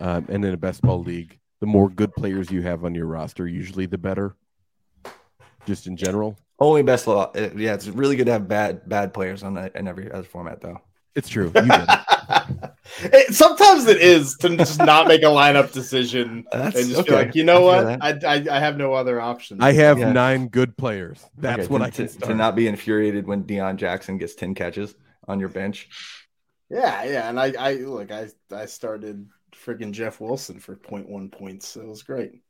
Um, and in a best ball league, the more good players you have on your roster, usually the better. Just in general, Only best. Law. uh, Yeah, it's really good to have bad bad players on that in every other format, though. it's true. You get it. It, sometimes it is to just not make a lineup decision That's and just okay. be like, you know I what, I, I I have no other options. I have Yeah. nine good players. That's Okay, what to, I can to, start. to not be infuriated when Deon Jackson gets 10 catches on your bench. Yeah, yeah, and I, I look, I, I started freaking Jeff Wilson for 0.1 points. It was great.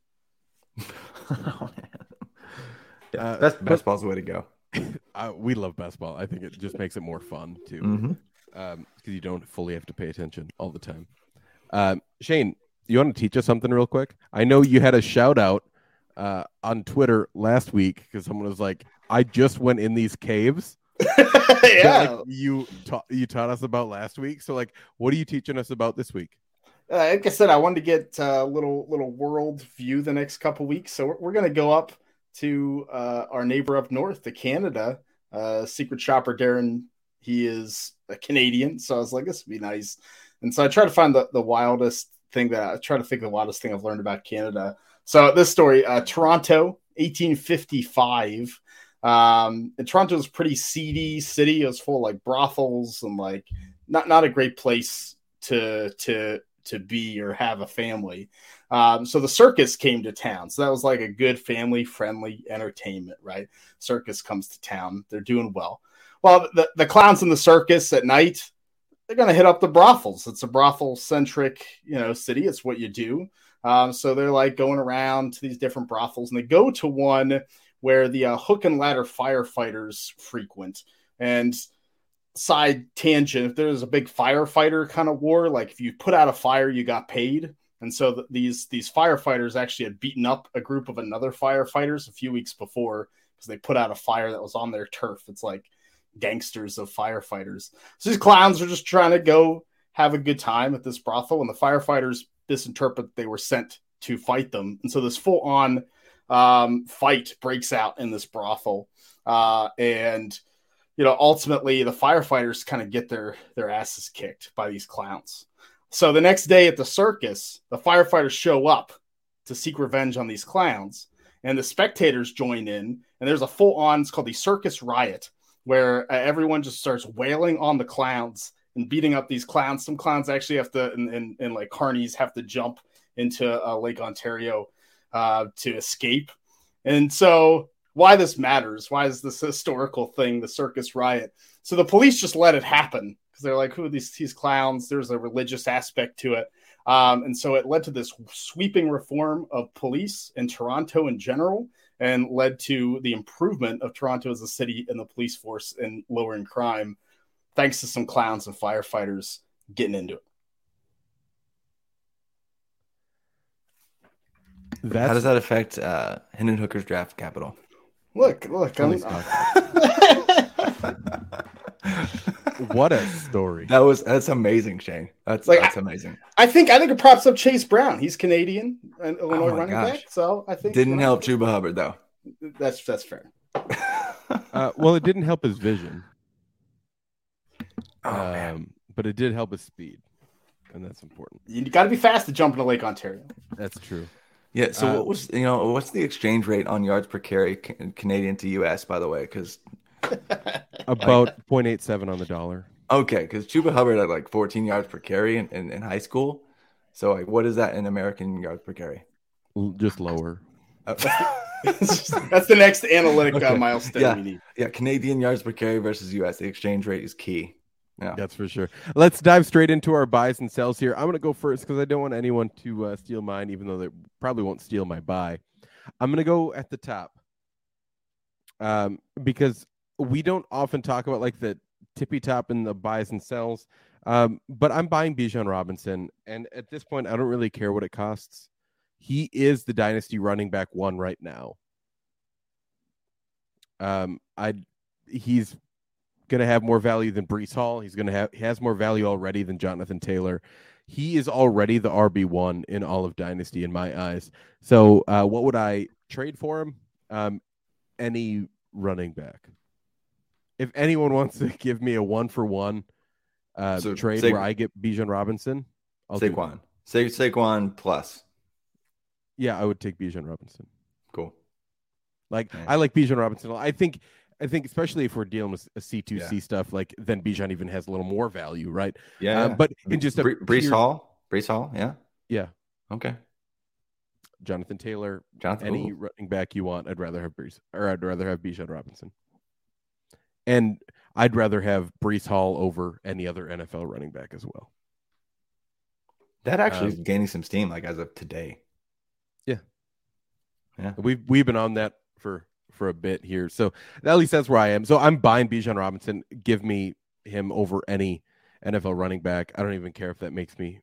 Oh, yeah, Uh, that's but- best ball's the way to go. uh, we love best ball. I think it just makes it more fun too, Mhm. Because you don't fully have to pay attention all the time. Um, Shane, you want to teach us something real quick? I know you had a shout out uh, on Twitter last week because someone was like, "I just went in these caves." yeah, like, you taught you taught us about last week. So, like, what are you teaching us about this week? Uh, like I said, I wanted to get a little little world view the next couple weeks, so we're, we're going to go up to uh, our neighbor up north, to Canada. Uh, Secret shopper Darren, he is a Canadian, so I was like, this would be nice. And so I try to find the, the wildest thing that I try to think the wildest thing I've learned about Canada. So this story, uh, Toronto, 1855. Um, and Toronto a pretty seedy city. It was full of like brothels and like not not a great place to to to be or have a family. Um, so the circus came to town. So that was like a good family friendly entertainment, right? Circus comes to town. They're doing well. Well, the, the clowns in the circus at night, they're going to hit up the brothels. It's a brothel centric, you know, city. It's what you do. Um, so they're like going around to these different brothels and they go to one where the uh, hook and ladder firefighters frequent. And side tangent if there's a big firefighter kind of war like if you put out a fire you got paid and so th- these these firefighters actually had beaten up a group of another firefighters a few weeks before because they put out a fire that was on their turf it's like gangsters of firefighters so these clowns are just trying to go have a good time at this brothel and the firefighters misinterpret they were sent to fight them and so this full on um, fight breaks out in this brothel uh, and you know, ultimately the firefighters kind of get their their asses kicked by these clowns. So the next day at the circus, the firefighters show up to seek revenge on these clowns, and the spectators join in. And there's a full on, it's called the circus riot, where uh, everyone just starts wailing on the clowns and beating up these clowns. Some clowns actually have to, and, and, and like carnies have to jump into uh, Lake Ontario uh, to escape. And so why this matters. Why is this historical thing, the circus riot? So the police just let it happen because they're like, who are these, these clowns? There's a religious aspect to it. Um, and so it led to this sweeping reform of police in Toronto in general and led to the improvement of Toronto as a city and the police force in lowering crime, thanks to some clowns and firefighters getting into it. That's How does that affect uh, Hendon Hooker's draft capital? Look, look, I'm, Holy what a story. That was that's amazing, Shane. That's Like, that's amazing. I think I think it props up Chase Brown. He's Canadian and Illinois Oh running gosh. back. So I think Didn't help Chuba Hubbard though. That's that's fair. Uh, well, it didn't help his vision, Oh, man. um, but it did help his speed, and that's important. You got to be fast to jump into Lake Ontario. That's true. Yeah. So uh, what was you know what's the exchange rate on yards per carry Canadian to U.S. by the way? Because About 0.87 on the dollar. okay, because Chuba Hubbard had like 14 yards per carry in, in, in high school. So like, what is that in American yards per carry? Just lower. Uh, That's the next analytic uh, milestone Yeah. we need. yeah, Canadian yards per carry versus U.S. The exchange rate is key. Yeah. That's for sure. Let's dive straight into our buys and sells here. I'm going to go first because I don't want anyone to uh, steal mine, even though they probably won't steal my buy. I'm going to go at the top um, because we don't often talk about like the tippy top and the buys and sells. Um, but I'm buying Bijan Robinson, and at this point, I don't really care what it costs. He is the dynasty running back one right now. Um, I he's gonna have more value than Breece Hall. He's gonna have he has more value already than Jonathan Taylor. He is already the RB one in all of Dynasty in my eyes. So, uh, what would I trade for him? Um, any running back. If anyone wants to give me a one for one uh, So, trade Sa- where I get Bijan Robinson, I'll Saquon. Sa- Saquon plus. Yeah, I would take Bijan Robinson. Cool. Like Nice. I like Bijan Robinson. I think I think especially if we're dealing with a C two C stuff, like then Bijan even has a little more value, right? Yeah, yeah. but in just a Bre- Breece pure- Hall, Breece Hall, yeah, Yeah, okay. Jonathan Taylor, Jonathan, any ooh. running back you want, I'd rather have Breece or I'd rather have Bijan Robinson. And I'd rather have Breece Hall over any other NFL running back as well. that actually is um, gaining some steam, like as of today. Yeah, yeah. We've we've been on that for for a bit here. So at least that's where I am. So I'm buying Bijan Robinson. Give me him over any NFL running back. I don't even care if that makes me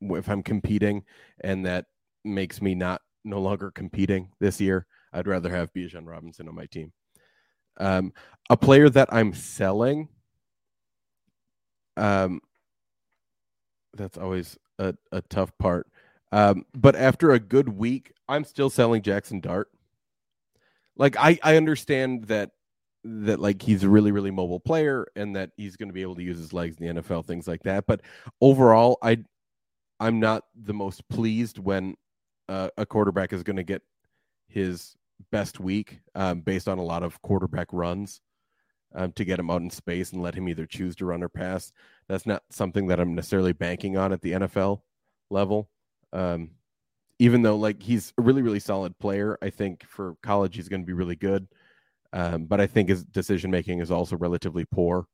if I'm competing and that makes me not no longer competing this year. I'd rather have Bijan Robinson on my team. Um, a player that I'm selling. Um, that's always a, a tough part. Um, but after a good week, I'm still selling Jaxson Dart. Like I, I understand that that like he's a really really mobile player and that he's going to be able to use his legs in the NFL, things like that. But overall, I I'm not the most pleased when uh, a quarterback is going to get his best week um, based on a lot of quarterback runs um, to get him out in space and let him either choose to run or pass. That's not something that I'm necessarily banking on at the NFL level. Um, even though like he's a really really solid player, I think for college he's going to be really good. Um, but I think his decision making is also relatively poor.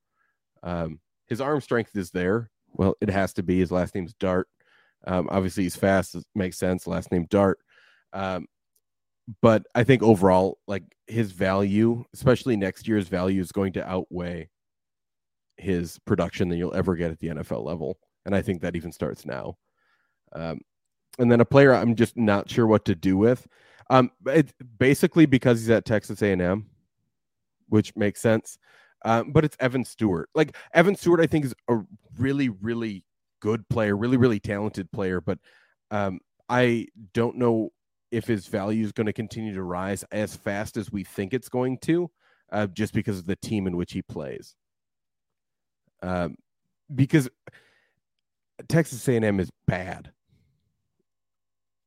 Um, his arm strength is there. Well, it has to be. His last name's Dart. Um, obviously, he's fast. It makes sense. Last name Dart. Um, but I think overall, like his value, especially next year's value, is going to outweigh his production than you'll ever get at the NFL level. And I think that even starts now. Um, and then a player I'm just not sure what to do with. Um, it's basically because he's at Texas A&M, which makes sense. Um, but it's Evan Stewart. Like Evan Stewart, I think is a really, really good player, really, really talented player. But um, I don't know if his value is going to continue to rise as fast as we think it's going to, uh, just because of the team in which he plays. Um, because Texas A&M is bad.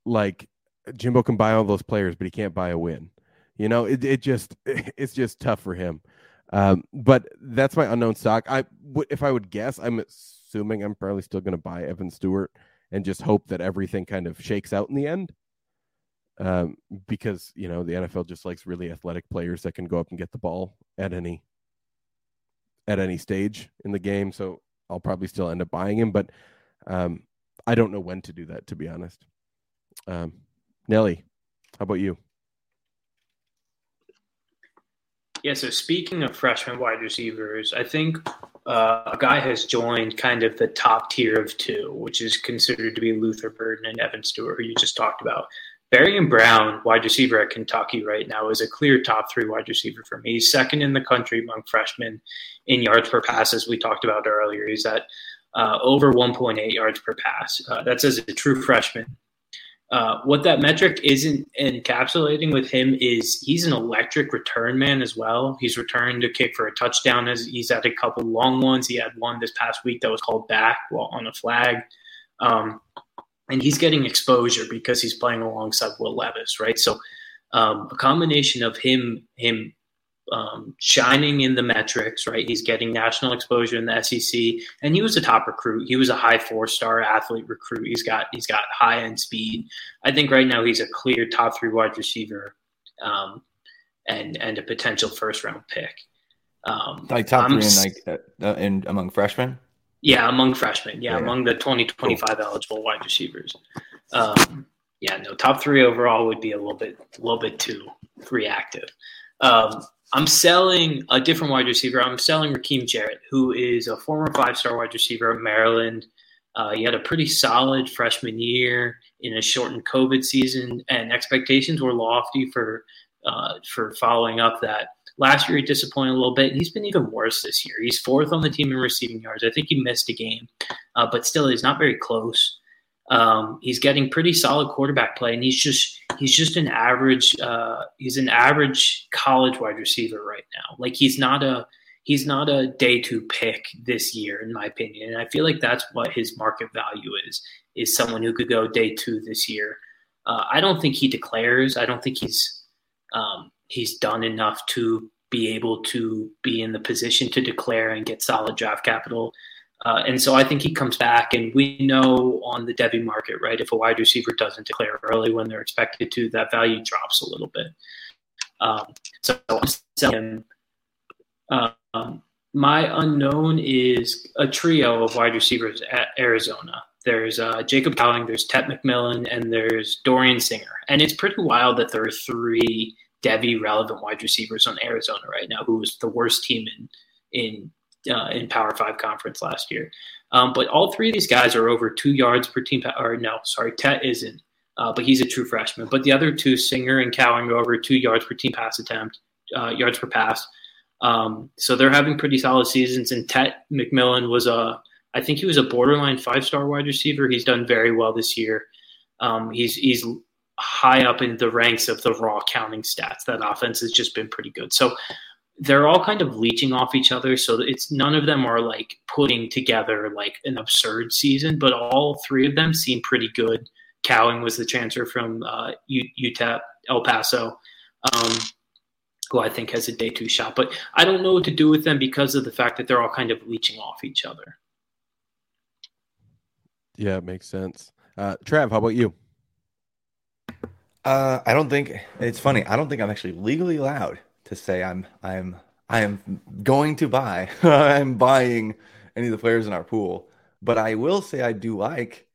Like Jimbo can buy all those players, but he can't buy a win. You know, it it just it's just tough for him. Um, but that's my unknown stock. I would if I would guess, I'm assuming I'm probably still going to buy Evan Stewart and just hope that everything kind of shakes out in the end. Um, because you know the NFL just likes really athletic players that can go up and get the ball at any at any stage in the game. So I'll probably still end up buying him, but um, I don't know when to do that, to be honest. Um, Nelly, how about you? Yeah, so speaking of freshman wide receivers, I think uh, a guy has joined kind of the top tier of two, which is considered to be Luther Burden and Evan Stewart, who you just talked about. Barion Brown, wide receiver at Kentucky right now, is a clear top three wide receiver for me. He's second in the country among freshmen in yards per pass, as we talked about earlier. He's at uh, over 1.8 yards per pass. Uh, that's as a true freshman. Uh, what that metric isn't encapsulating with him is he's an electric return man as well. He's returned a kick for a touchdown. As he's had a couple long ones. He had one this past week that was called back while on a flag. Um, and he's getting exposure because he's playing alongside Will Levis, right? So um, a combination of him him um, shining in the metrics, right? He's getting national exposure in the SEC, and he was a top recruit. He was a high four star athlete recruit. He's got he's got high end speed. I think right now he's a clear top three wide receiver, um, and and a potential first round pick. Um, Like top I'm three in like uh, uh, in among freshmen. Yeah, among freshmen. Yeah, Yeah. among the 2025 eligible wide receivers. Um, yeah, no, top three overall would be a little bit, a little bit too reactive. Um, I'm selling a different wide receiver. I'm selling Rakim Jarrett, who is a former five-star wide receiver at Maryland. Uh, he had a pretty solid freshman year in a shortened COVID season, and expectations were lofty for uh, for following up that. Last year, he disappointed a little bit, he's been even worse this year. He's fourth on the team in receiving yards. I think he missed a game, uh, but still, he's not very close. Um, he's getting pretty solid quarterback play, and he's just he's just an average uh, he's an average college wide receiver right now. Like he's not a he's not a day two pick this year, in my opinion. And I feel like that's what his market value is is someone who could go day two this year. Uh, I don't think he declares. I don't think he's um, he's done enough to be able to be in the position to declare and get solid draft capital. Uh, and so I think he comes back, and we know on the Devy market, right? If a wide receiver doesn't declare early when they're expected to, that value drops a little bit. Um, so I'm selling him. Um, my unknown is a trio of wide receivers at Arizona. There's uh, Jacob Cowing, there's Tet McMillan, and there's Dorian Singer. And it's pretty wild that there are three Devy relevant wide receivers on Arizona right now, who was the worst team in in uh, in Power Five conference last year. Um, but all three of these guys are over two yards per team. Or no, sorry, Tet isn't, uh, but he's a true freshman. But the other two, Singer and Cowing, are over two yards per team pass attempt, uh, yards per pass. Um, so they're having pretty solid seasons. And Tet McMillan was a, I think he was a borderline five star wide receiver. He's done very well this year. Um, he's he's high up in the ranks of the raw counting stats. That offense has just been pretty good. So they're all kind of leeching off each other. So it's none of them are like putting together like an absurd season, but all three of them seem pretty good. Cowing was the transfer from uh, UTEP El Paso. Um, who I think has a day two shot. But I don't know what to do with them because of the fact that they're all kind of leeching off each other. Yeah, it makes sense. Uh, Trav, how about you? Uh, I don't think it's funny. I don't think I'm actually legally allowed to say I'm I'm I am going to buy. I'm buying any of the players in our pool. But I will say I do like.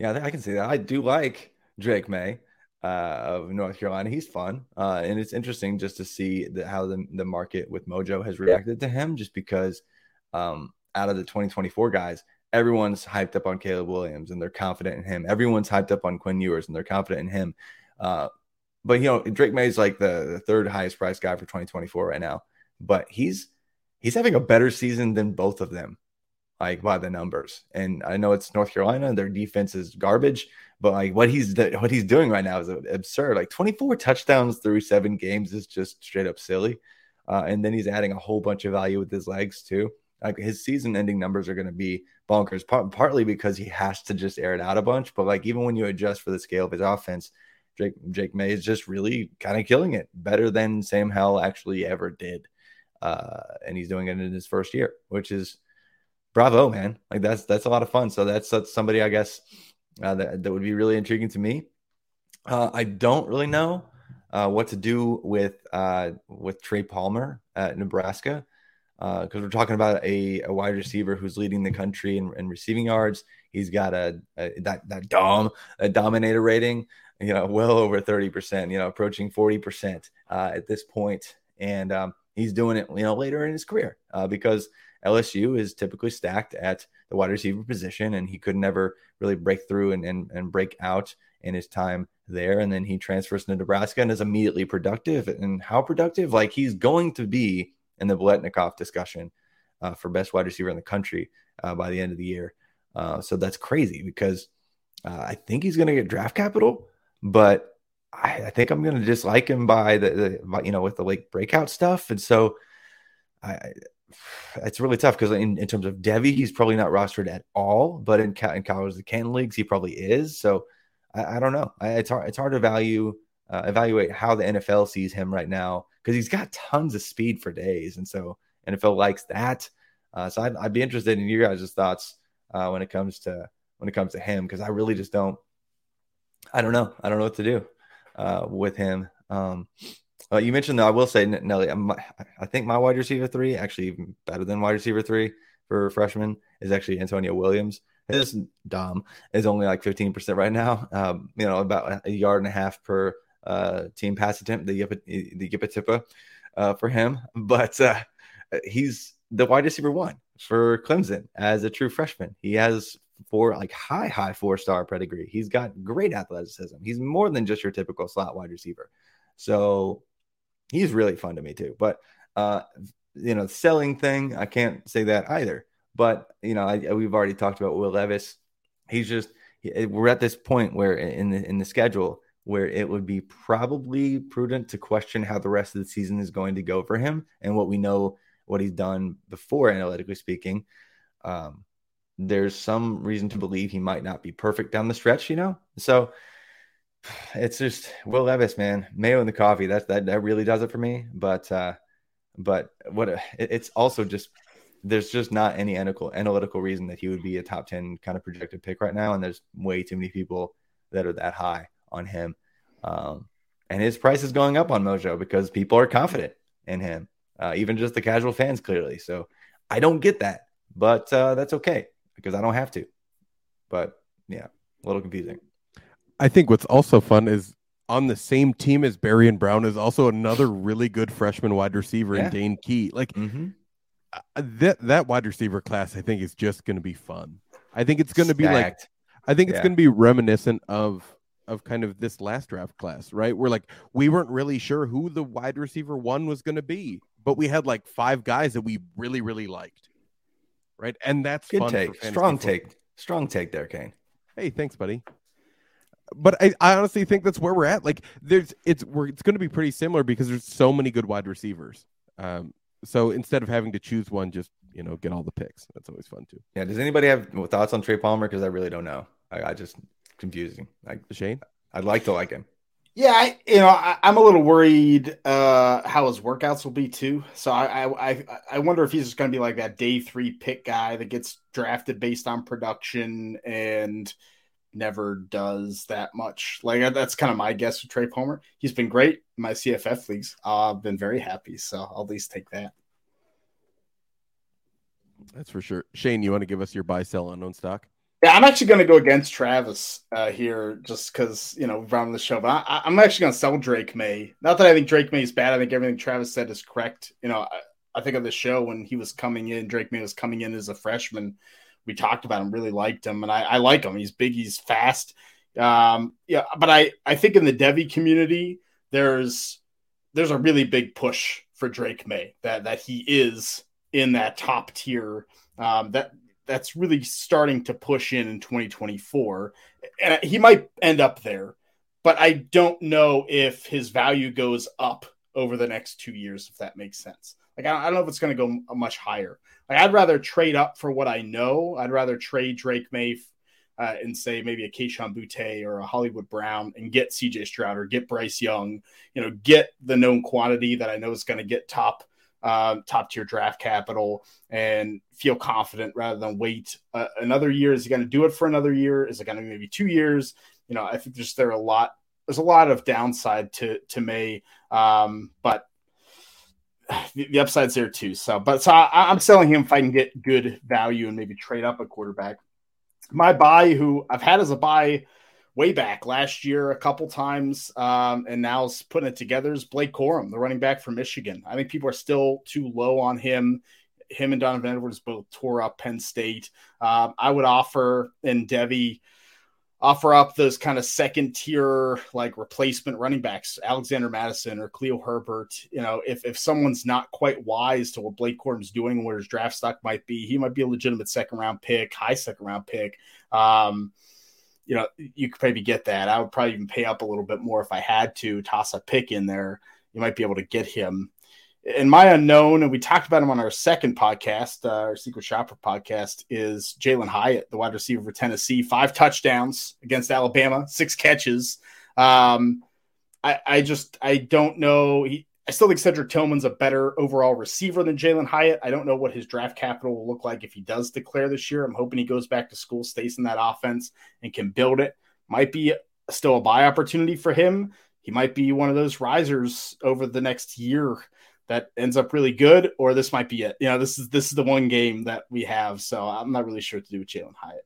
Yeah, I can say that I do like Drake Maye uh, of North Carolina. He's fun, uh, and it's interesting just to see the, how the, the market with Mojo has reacted to him. Just because um, out of the 2024 guys, everyone's hyped up on Caleb Williams and they're confident in him. Everyone's hyped up on Quinn Ewers and they're confident in him. Uh, but you know, Drake Maye is like the, the third highest priced guy for 2024 right now. But he's he's having a better season than both of them, like by the numbers. And I know it's North Carolina; and their defense is garbage but like what he's what he's doing right now is absurd. Like 24 touchdowns through seven games is just straight up silly. Uh, and then he's adding a whole bunch of value with his legs too. Like his season-ending numbers are going to be bonkers, par- partly because he has to just air it out a bunch. But like even when you adjust for the scale of his offense, Jake Jake Maye is just really kind of killing it, better than Sam Howell actually ever did. Uh, and he's doing it in his first year, which is bravo, man. Like that's that's a lot of fun. So that's that's somebody I guess uh, that, that would be really intriguing to me. Uh, I don't really know uh, what to do with uh, with Trey Palmer at Nebraska because uh, we're talking about a, a, wide receiver who's leading the country in, in receiving yards. He's got a, a, that that dom a dominator rating, you know, well over thirty percent, you know, approaching forty percent uh, at this point, and um, he's doing it, you know, later in his career because LSU is typically stacked at the wide receiver position, and he could never really break through and, and, and break out in his time there. And then he transfers to Nebraska and is immediately productive. And how productive? Like he's going to be in the Biletnikoff discussion uh, for best wide receiver in the country uh, by the end of the year. Uh, so that's crazy because uh, I think he's going to get draft capital, but I, I think I'm going to dislike him by the, the by, you know with the like breakout stuff. And so I it's really tough because in, in terms of Devy, he's probably not rostered at all, but in, in college the Canton leagues, he probably is. So I, I don't know. I, it's hard. It's hard to value uh, evaluate how the NFL sees him right now because he's got tons of speed for days, and so NFL likes that. Uh, so I'd, I'd, be interested in your guys' thoughts uh, when it comes to when it comes to him because I really just don't. I don't know. I don't know what to do uh, with him. Um, uh, you mentioned though, I will say, Nelly, I'm, i think my wide receiver three, actually even better than wide receiver three for freshman, is actually Antonio Williams. His Dom is only like 15% right now. Um, you know, about a yard and a half per uh, team pass attempt, the the YPA uh, for him. But uh, he's the wide receiver one for Clemson as a true freshman. He has four like high, high four star pedigree. He's got great athleticism. He's more than just your typical slot wide receiver. So he's really fun to me too. But uh, you know, selling thing, I can't say that either. But you know, I, we've already talked about Will Levis. He's just we're at this point where in the in the schedule where it would be probably prudent to question how the rest of the season is going to go for him and what we know what he's done before analytically speaking um, there's some reason to believe he might not be perfect down the stretch you know so it's just Will Levis, man. Mayo in the coffee. That's that that really does it for me. But uh, But what it, it's also just there's just not any analytical analytical reason that he would be a top 10 kind of projected pick right now. And there's way too many people that are that high on him. Um, and his price is going up on Mojo because people are confident in him, uh, even just the casual fans, clearly. So I don't get that, but uh, that's okay because I don't have to. But yeah, a little confusing. I think what's also fun is on the same team as Barion Brown is also another really good freshman wide receiver Yeah. in Dane Key. Like Mm-hmm. uh, that that wide receiver class, I think is just going to be fun. I think it's going to be like I think it's Yeah. going to be reminiscent of of kind of this last draft class, right? We're like we weren't really sure who the wide receiver one was going to be, but we had like five guys that we really really liked, right? And that's Good fun take. Strong football. take. Strong take there, Kane. Hey, thanks, buddy. But I, I honestly think that's where we're at. Like, there's it's we're it's going to be pretty similar because there's so many good wide receivers. Um, so instead of having to choose one, just you know, get all the picks. That's always fun too. Yeah. Does anybody have thoughts on Trey Palmer? Because I really don't know. I, I just confusing. Like Shane, I'd like to like him. Yeah, I, you know, I, I'm a little worried uh, how his workouts will be too. So I, I, I, I wonder if he's just going to be like that day three pick guy that gets drafted based on production and never does that much. Like that's kind of my guess with Trey Palmer. He's been great in my CFF leagues. Uh, I've been very happy, so I'll at least take that. that's for sure. Shane, you want to give us your buy sell unknown stock? Yeah, I'm actually going to go against Travis uh, here, just because you know on the show. But I, I'm actually going to sell Drake Maye. Not that I think Drake Maye is bad. I think everything Travis said is correct. You know, I, I think of the show when he was coming in, Drake Maye was coming in as a freshman. We talked about him, really liked him, and I, I like him. He's big, he's fast. Um, yeah, but I, I think in the Devy community, there's there's a really big push for Drake Maye that that he is in that top tier. Um, that that's really starting to push in in 2024 and he might end up there but i don't know if his value goes up over the next two years if that makes sense. Like i don't, know if it's going to go much higher. Like i'd rather trade up for what i know. I'd rather trade drake maye uh, and say maybe a Keishon Butte or a Hollywood Brown and get CJ Stroud or get Bryce Young, you know, get the known quantity that I know is going to get top uh, top tier draft capital and feel confident rather than wait uh, another year. Is he going to do it for another year? Is it going to be maybe two years? You know, I think there's there a lot. There's a lot of downside to to Maye, um, but the, the upside's there too. So, but so I, I'm selling him if I can get good value and maybe trade up a quarterback. My buy, who I've had as a buy way back last year a couple times, um, and now is putting it together is Blake Corum, the running back from Michigan. I think people are still too low on him. Him and Donovan Edwards both tore up Penn State. Um, I would offer and Devy offer up those kind of second tier like replacement running backs, Alexander Mattison or Khalil Herbert. You know, if if someone's not quite wise to what Blake Corum's doing, where his draft stock might be, he might be a legitimate second round pick, high second round pick. Um, you know, you could maybe get that. I would probably even pay up a little bit more if I had to toss a pick in there. You might be able to get him. And my unknown, and we talked about him on our second podcast, uh, our Secret Shopper podcast, is Jalin Hyatt, the wide receiver for Tennessee. Five touchdowns against Alabama, six catches. Um, I, I just I don't know. He, I still think Cedric Tillman's a better overall receiver than Jalin Hyatt. I don't know what his draft capital will look like if he does declare this year. I'm hoping he goes back to school, stays in that offense, and can build it. Might be still a buy opportunity for him. He might be one of those risers over the next year that ends up really good, or this might be it. You know, this is this is the one game that we have, so I'm not really sure what to do with Jalin Hyatt.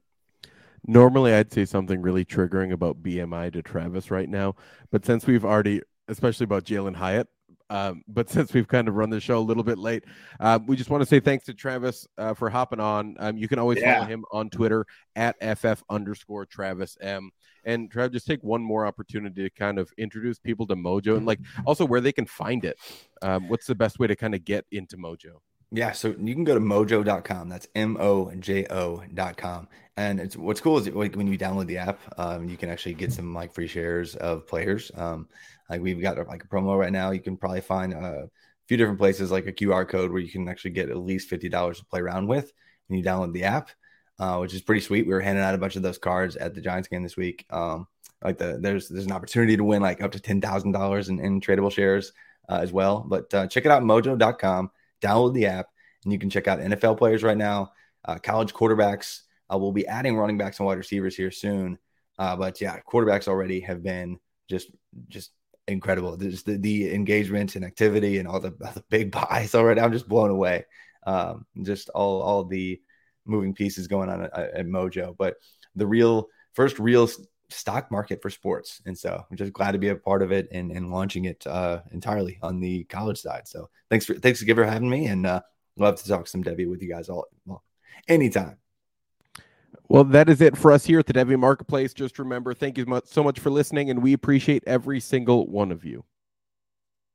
Normally, I'd say something really triggering about BMI to Travis right now, but since we've already, especially about Jalin Hyatt, um, but since we've kind of run the show a little bit late, uh, we just want to say thanks to Travis uh, for hopping on. Um, you can always Yeah. follow him on Twitter at ff underscore Travis M. And Trav, just take one more opportunity to kind of introduce people to Mojo and like also where they can find it. Um, what's the best way to kind of get into Mojo? Yeah, so you can go to mojo.com. That's M O J O.com. And it's what's cool is like when you download the app, um, you can actually get some like free shares of players. Um, like we've got like a promo right now. You can probably find a few different places like a QR code where you can actually get at least fifty dollars to play around with when you download the app, uh, which is pretty sweet. We were handing out a bunch of those cards at the Giants game this week. Um, like the there's there's an opportunity to win like up to ten thousand dollars in, tradable shares. uh, as well. But uh, check it out, mojo.com. Download the app, and you can check out NFL players right now, uh, college quarterbacks. Uh, we'll be adding running backs and wide receivers here soon. Uh, but yeah, quarterbacks already have been just just incredible. Just the, the engagement and activity and all the, all the big buys already. I'm just blown away. Um, just all all the moving pieces going on at, at Mojo. But the real first real stock market for sports. And so I'm just glad to be a part of it and, and launching it uh, entirely on the college side. So thanks for thanks for having me and uh, love to talk some Devy with you guys all well, anytime. Well, that is it for us here at the Devy Marketplace. Just remember, thank you so much for listening, and we appreciate every single one of you.